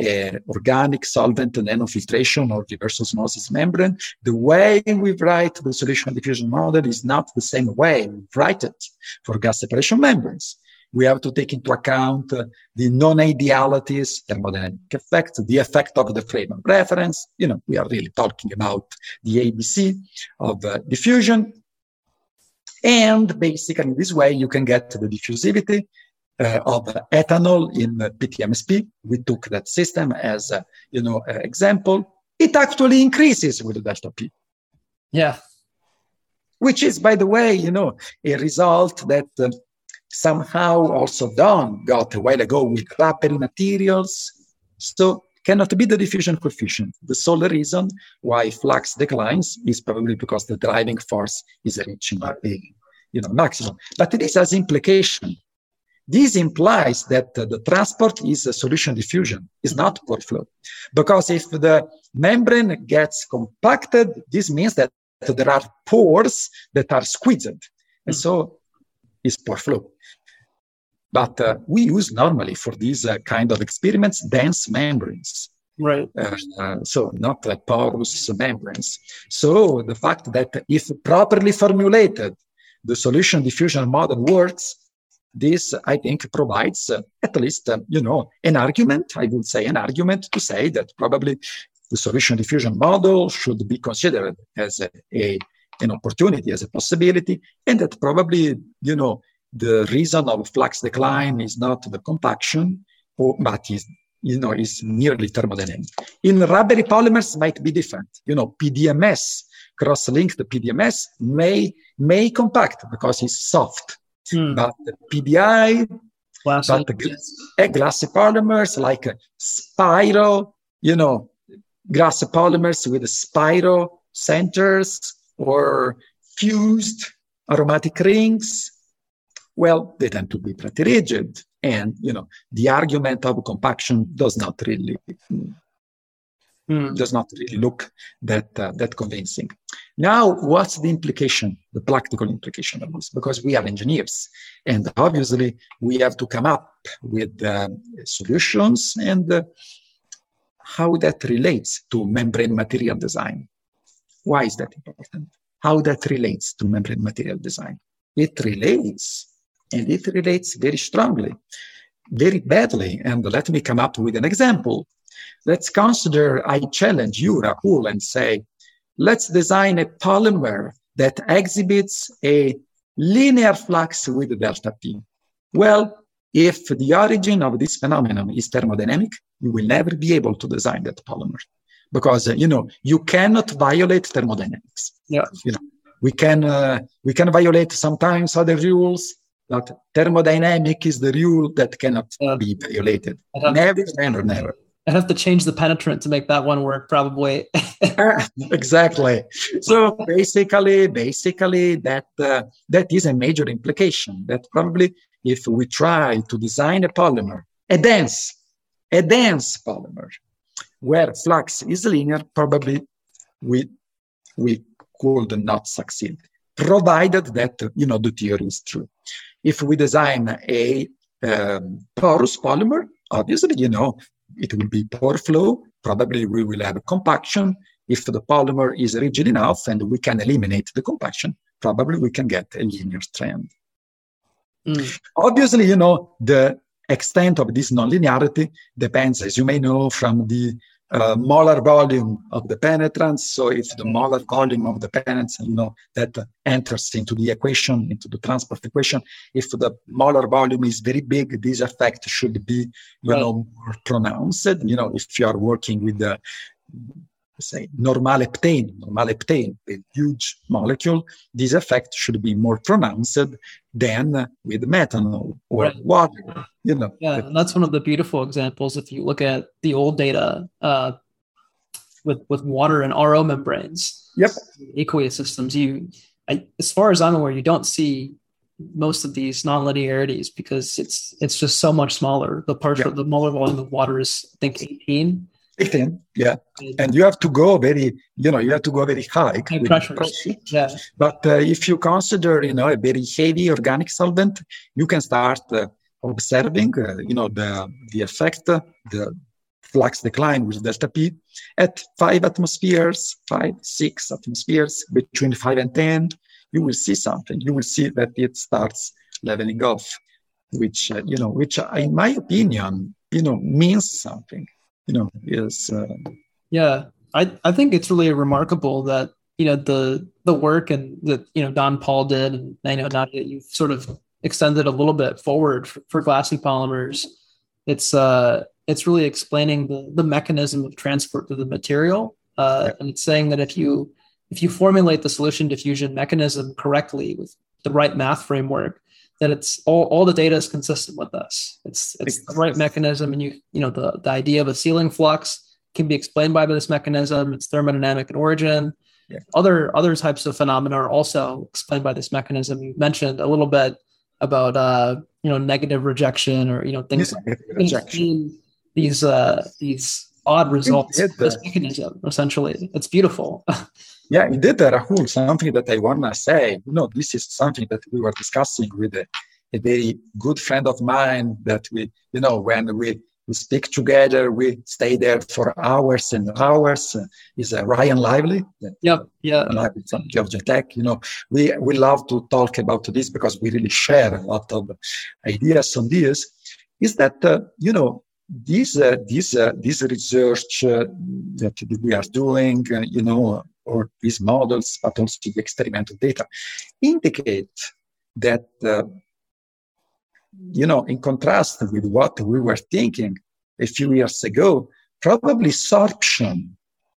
organic solvent and nanofiltration or reverse osmosis membrane, the way we write the solution diffusion model is not the same way we write it for gas separation membranes we have to take into account uh, the non-idealities, thermodynamic effects, the effect of the frame of reference. You know, we are really talking about the ABC of uh, diffusion. And basically, in this way, you can get the diffusivity uh, of ethanol in PTMSP. We took that system as, a, you know, example. It actually increases with the delta P. Yeah. Which is, by the way, you know, a result that uh, somehow also Don got a while ago with rubbery materials. So cannot be the diffusion coefficient. The sole reason why flux declines is probably because the driving force is reaching a you know maximum. But this has implication. This implies that the transport is a solution diffusion, is not pore flow. Because if the membrane gets compacted, this means that there are pores that are squeezed. And so is pore flow. But uh, we use normally for these uh, kind of experiments dense membranes. Right. Uh, uh, so not like porous membranes. So the fact that if properly formulated, the solution diffusion model works, this I think provides uh, at least uh, you know an argument. I would say an argument to say that probably the solution diffusion model should be considered as a, a an opportunity, as a possibility, and that probably you know the reason of flux decline is not the compaction, or, but is you know is merely thermodynamic. In rubbery polymers might be different. You know, PDMS cross-linked PDMS may may compact because it's soft, hmm. but PBI, glassy. but uh, glassy polymers like spiro, you know, glassy polymers with spiral centers or fused aromatic rings well, they tend to be pretty rigid. And, you know, the argument of compaction does not really, mm. does not really look that, uh, that convincing. Now, what's the implication, the practical implication of this? Because we are engineers and obviously we have to come up with uh, solutions and uh, how that relates to membrane material design. Why is that important? How that relates to membrane material design? It relates and it relates very strongly, very badly. And let me come up with an example. Let's consider I challenge you, Rahul, and say, let's design a polymer that exhibits a linear flux with delta P. Well, if the origin of this phenomenon is thermodynamic, you will never be able to design that polymer because you know you cannot violate thermodynamics. Yeah, you know we can uh, we can violate sometimes other rules, but thermodynamic is the rule that cannot yeah. be violated. Never, never, never. I'd have to change the penetrant to make that one work, probably. exactly. So basically, basically that uh, that is a major implication. That probably if we try to design a polymer, a dense, a dense polymer, where flux is linear, probably we we could not succeed, provided that you know the theory is true. If we design a um, porous polymer, obviously you know it will be pore flow. Probably we will have compaction. If the polymer is rigid enough and we can eliminate the compaction, probably we can get a linear strand. Mm. Obviously, you know, the extent of this nonlinearity depends, as you may know, from the uh, molar volume of the penetrants. So if the molar volume of the penetrants, you know, that enters into the equation, into the transport equation. If the molar volume is very big, this effect should be, you know, more pronounced. You know, if you are working with the say normalheptane, normalheptane, a huge molecule, this effect should be more pronounced than with methanol or right. water. You know. Yeah, and that's one of the beautiful examples. If you look at the old data uh, with with water and RO membranes, yep, aqueous systems, you, I, as far as I'm aware, you don't see most of these nonlinearities because it's it's just so much smaller. The partial, yep. the molar volume of water is I think 18 15, yeah. And you have to go very, you know, you have to go very high. High pressure. Yeah. But uh, if you consider, you know, a very heavy organic solvent, you can start uh, observing, uh, you know, the, the effect, the flux decline with delta P at five atmospheres, five, six atmospheres, between five and 10, you will see something. You will see that it starts leveling off, which, uh, you know, which uh, in my opinion, you know, means something you know is uh, yeah i i think it's really remarkable that you know the the work and that you know don paul did and i know now that you've sort of extended a little bit forward for, for glassy polymers it's uh it's really explaining the the mechanism of transport to the material uh, yeah. and it's saying that if you if you formulate the solution diffusion mechanism correctly with the right math framework that it's all, all the data is consistent with this. It's it's the right mechanism, and you you know the the idea of a ceiling flux can be explained by this mechanism. It's thermodynamic in origin. Yeah. Other other types of phenomena are also explained by this mechanism. You mentioned a little bit about uh, you know negative rejection or you know things like rejection. these uh, these odd results. This mechanism essentially, it's beautiful. Yeah, indeed, Rahul, something that I want to say, you know, this is something that we were discussing with a, a, very good friend of mine that we, you know, when we, we speak together, we stay there for hours and hours. Is uh, Ryan Lively? Yeah, yeah. Lively from Georgia Tech. You know, we, we love to talk about this because we really share a lot of ideas on this. Is that, uh, you know, this, uh, this, uh, this research uh, that we are doing, uh, you know, or these models, but also the experimental data, indicate that, uh, you know, in contrast with what we were thinking a few years ago, probably sorption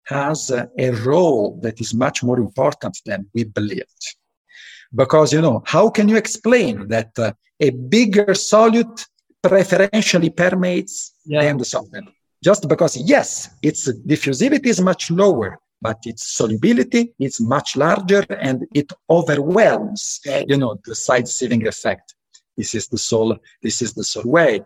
has uh, a role that is much more important than we believed. Because, you know, how can you explain that uh, a bigger solute preferentially permeates yeah. than the solvent? Just because, yes, its diffusivity is much lower, but its solubility is much larger and it overwhelms, you know, the size sieving effect. This is the sole, this is the sole way.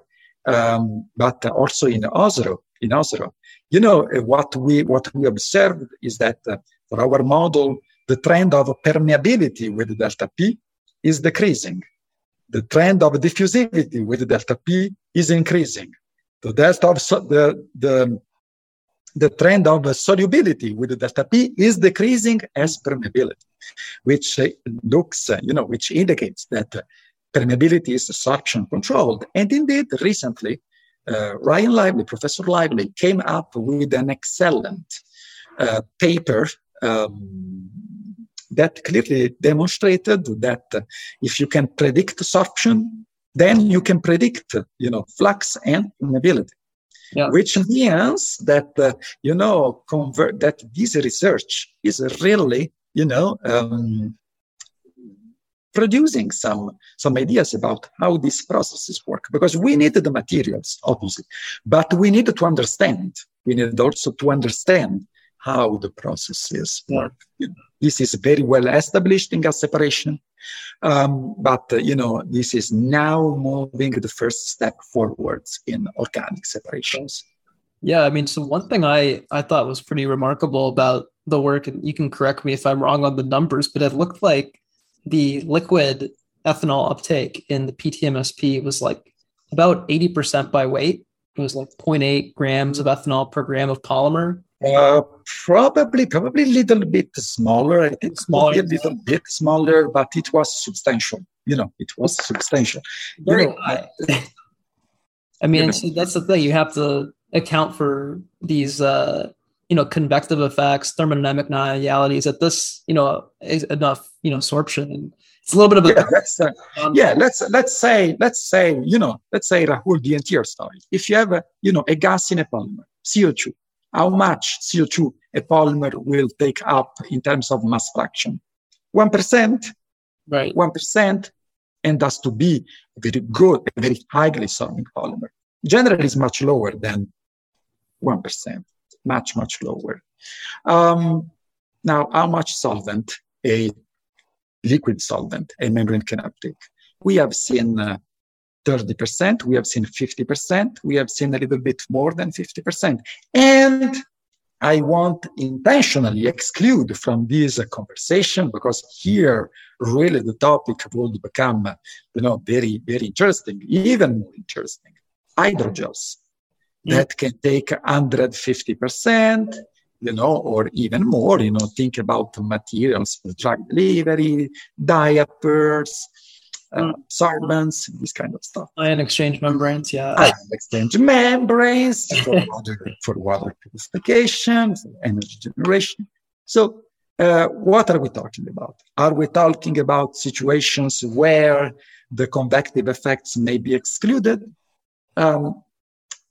Um, but also in OSRO, in OSRO, you know, what we, what we observed is that uh, for our model, the trend of permeability with delta P is decreasing. The trend of diffusivity with delta P is increasing. The delta of so, the, the the trend of solubility with delta P is decreasing as permeability, which uh, looks, uh, you know, which indicates that uh, permeability is sorption controlled. And indeed, recently, uh, Ryan Lively, Professor Lively, came up with an excellent uh, paper um, that clearly demonstrated that if you can predict sorption, then you can predict, you know, flux and permeability. Yeah. Which means that uh, you know convert that this research is really you know um, producing some some ideas about how these processes work because we need the materials obviously but we need to understand we need also to understand how the processes work. This is very well established in gas separation, um, but uh, you know this is now moving the first step forwards in organic separations. Yeah, I mean, so one thing I I thought was pretty remarkable about the work, and you can correct me if I'm wrong on the numbers, but it looked like the liquid ethanol uptake in the PTMSP was like about 80% by weight. It was like 0.8 grams of ethanol per gram of polymer uh, probably, probably a little bit smaller. I think smaller, a little bit smaller, but it was substantial. You know, it was substantial. Very you know, high. I mean, so that's the thing. You have to account for these, uh, you know, convective effects, thermodynamic non-idealities. At this, you know, is enough, you know, sorption. It's a little bit of a yeah. Let's, uh, yeah, let's let's say let's say you know let's say Rahul the entire story. If you have a you know a gas in a polymer, CO two, how much CO2 a polymer will take up in terms of mass fraction. 1%. Right. 1%. And has to be a very good, a very highly sorbing polymer. Generally, is much lower than 1%. Much, much lower. Um, now, how much solvent a liquid solvent, a membrane can uptake? We have seen uh, 30%, we have seen 50%, we have seen a little bit more than 50%. And I want intentionally exclude from this conversation because here really the topic will become, you know, very, very interesting, even more interesting. Hydrogels that can take 150%, you know, or even more, you know, think about materials for drug delivery, diapers, uh, solvents, this kind of stuff. Ion exchange membranes, yeah. Ion exchange membranes for water, for water purification, for energy generation. So, uh, what are we talking about? Are we talking about situations where the convective effects may be excluded? Um,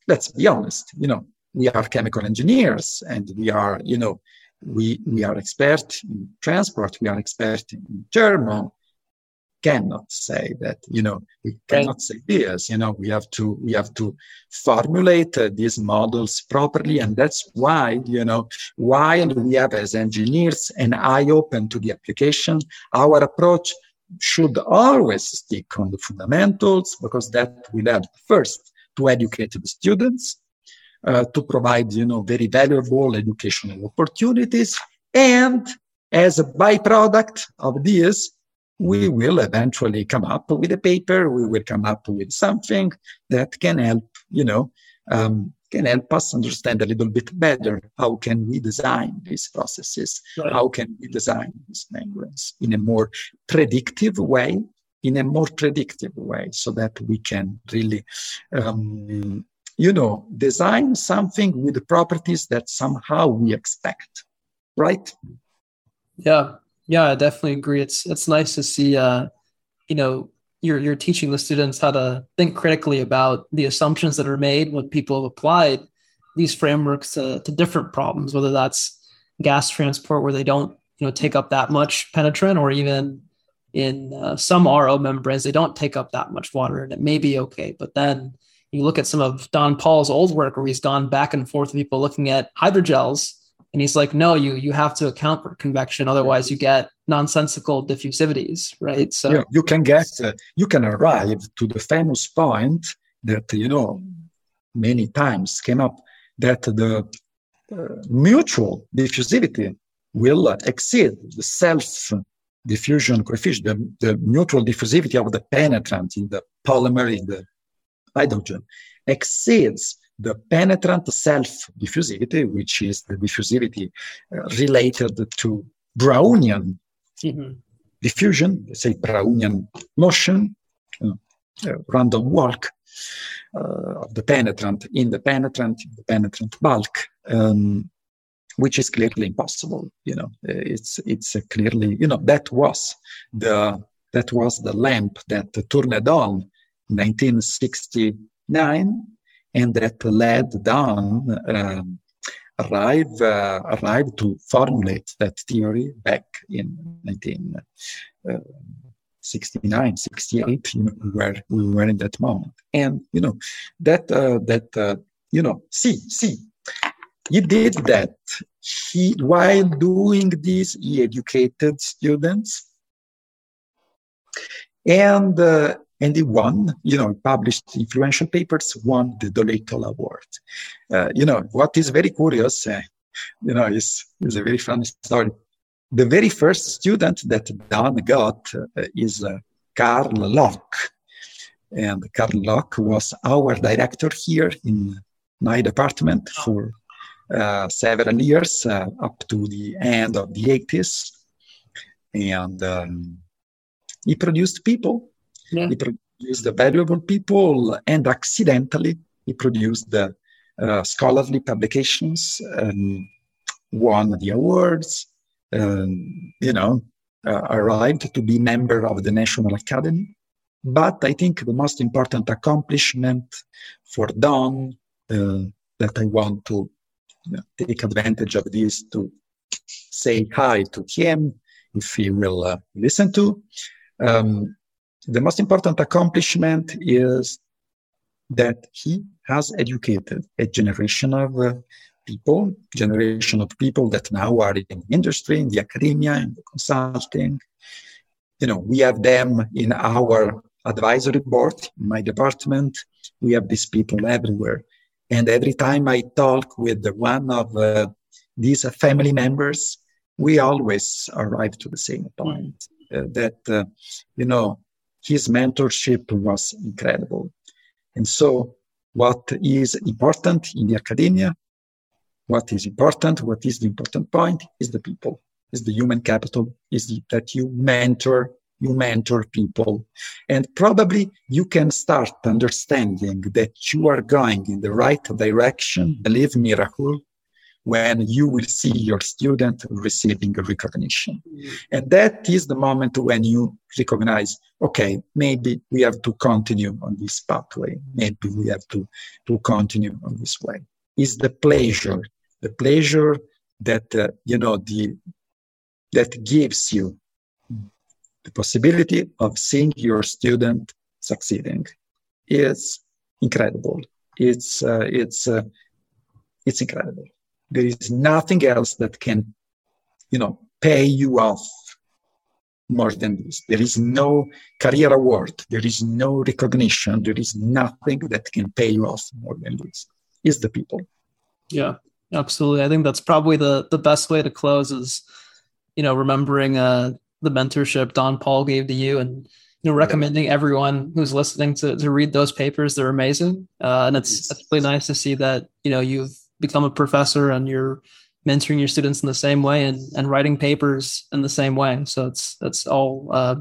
let's be honest. You know, we are chemical engineers, and we are, you know, we we are expert in transport. We are expert in thermal cannot say that you know we cannot say this you know we have to we have to formulate uh, these models properly and that's why you know while we have as engineers an eye open to the application our approach should always stick on the fundamentals because that will help first to educate the students uh, to provide you know very valuable educational opportunities and as a byproduct of this we will eventually come up with a paper. We will come up with something that can help, you know, um, can help us understand a little bit better how can we design these processes, right. how can we design these membranes in a more predictive way, in a more predictive way, so that we can really, um, you know, design something with the properties that somehow we expect, right? Yeah, yeah, I definitely agree. It's it's nice to see uh, you know, you're you're teaching the students how to think critically about the assumptions that are made when people have applied these frameworks to, to different problems, whether that's gas transport where they don't, you know, take up that much penetrant or even in uh, some RO membranes, they don't take up that much water and it may be okay. But then you look at some of Don Paul's old work where he's gone back and forth with people looking at hydrogels and he's like, no, you you have to account for convection, otherwise you get nonsensical diffusivities, right? So yeah, you can get uh, you can arrive to the famous point that you know many times came up that the uh, mutual diffusivity will exceed the self diffusion coefficient, the, the mutual diffusivity of the penetrant in the polymer in the hydrogel exceeds the penetrant self diffusivity, which is the diffusivity uh, related to Brownian mm-hmm. diffusion, say Brownian motion, uh, random walk uh, of the penetrant in the penetrant, the penetrant bulk. Um, which is clearly impossible. You know, it's it's clearly you know that was the that was the lamp that turned on 1969 and that led Don um, arrive uh, arrived to formulate that theory back in 1969 uh, 68 you know where we were in that moment. And you know that uh, that uh, you know see see he did that. He while doing this he educated students. And uh, and he won, you know, published influential papers, won the Doolittle Award. Uh, you know, what is very curious, uh, you know, is, is a very funny story. The very first student that Don got uh, is uh, Carl Locke. And Carl Locke was our director here in my department for uh, several years, uh, up to the end of the 80s. And um, he produced people. Yeah. He produced the valuable people, and accidentally he produced the uh, scholarly publications, and won the awards. Um, you know, uh, arrived to be member of the National Academy. But I think the most important accomplishment for Don uh, that I want to you know, take advantage of this to say hi to him if he will uh, listen to um, the most important accomplishment is that he has educated a generation of uh, people, generation of people that now are in the industry, in the academia, in the consulting. You know, we have them in our advisory board, in my department. We have these people everywhere. And every time I talk with one of uh, these family members, we always arrive to the same point. Uh, that, uh, you know, his mentorship was incredible. And so, what is important in the academia, what is important, what is the important point is the people, is the human capital, is the, that you mentor, you mentor people. And probably you can start understanding that you are going in the right direction. Believe me, Rahul, when you will see your student receiving recognition. And that is the moment when you recognize, okay, maybe we have to continue on this pathway. Maybe we have to, to continue on this way. Is the pleasure, the pleasure that, uh, you know, the, that gives you the possibility of seeing your student succeeding is incredible. It's, uh, it's, uh, it's incredible. There is nothing else that can, you know, pay you off more than this. There is no career award. There is no recognition. There is nothing that can pay you off more than this. Is the people. Yeah, absolutely. I think that's probably the the best way to close is, you know, remembering uh, the mentorship Don Paul gave to you and you know recommending everyone who's listening to to read those papers. They're amazing, uh, and it's, it's really nice to see that you know you've become a professor and you're mentoring your students in the same way and, and writing papers in the same way. So it's that's all uh,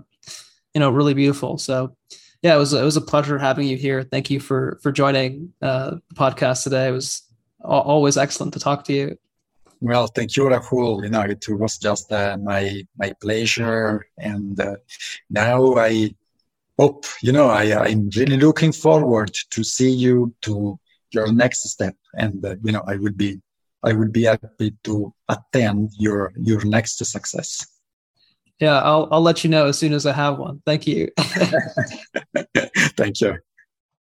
you know really beautiful. So yeah, it was it was a pleasure having you here. Thank you for for joining uh, the podcast today. It was always excellent to talk to you. Well, thank you, Rahul. You know, it was just uh, my my pleasure, and uh, now I hope you know I, I'm really looking forward to see you to your next step. And uh, you know i would be i would be happy to attend your your next success. Yeah i'll i'll let you know as soon as i have one. Thank you. Thank you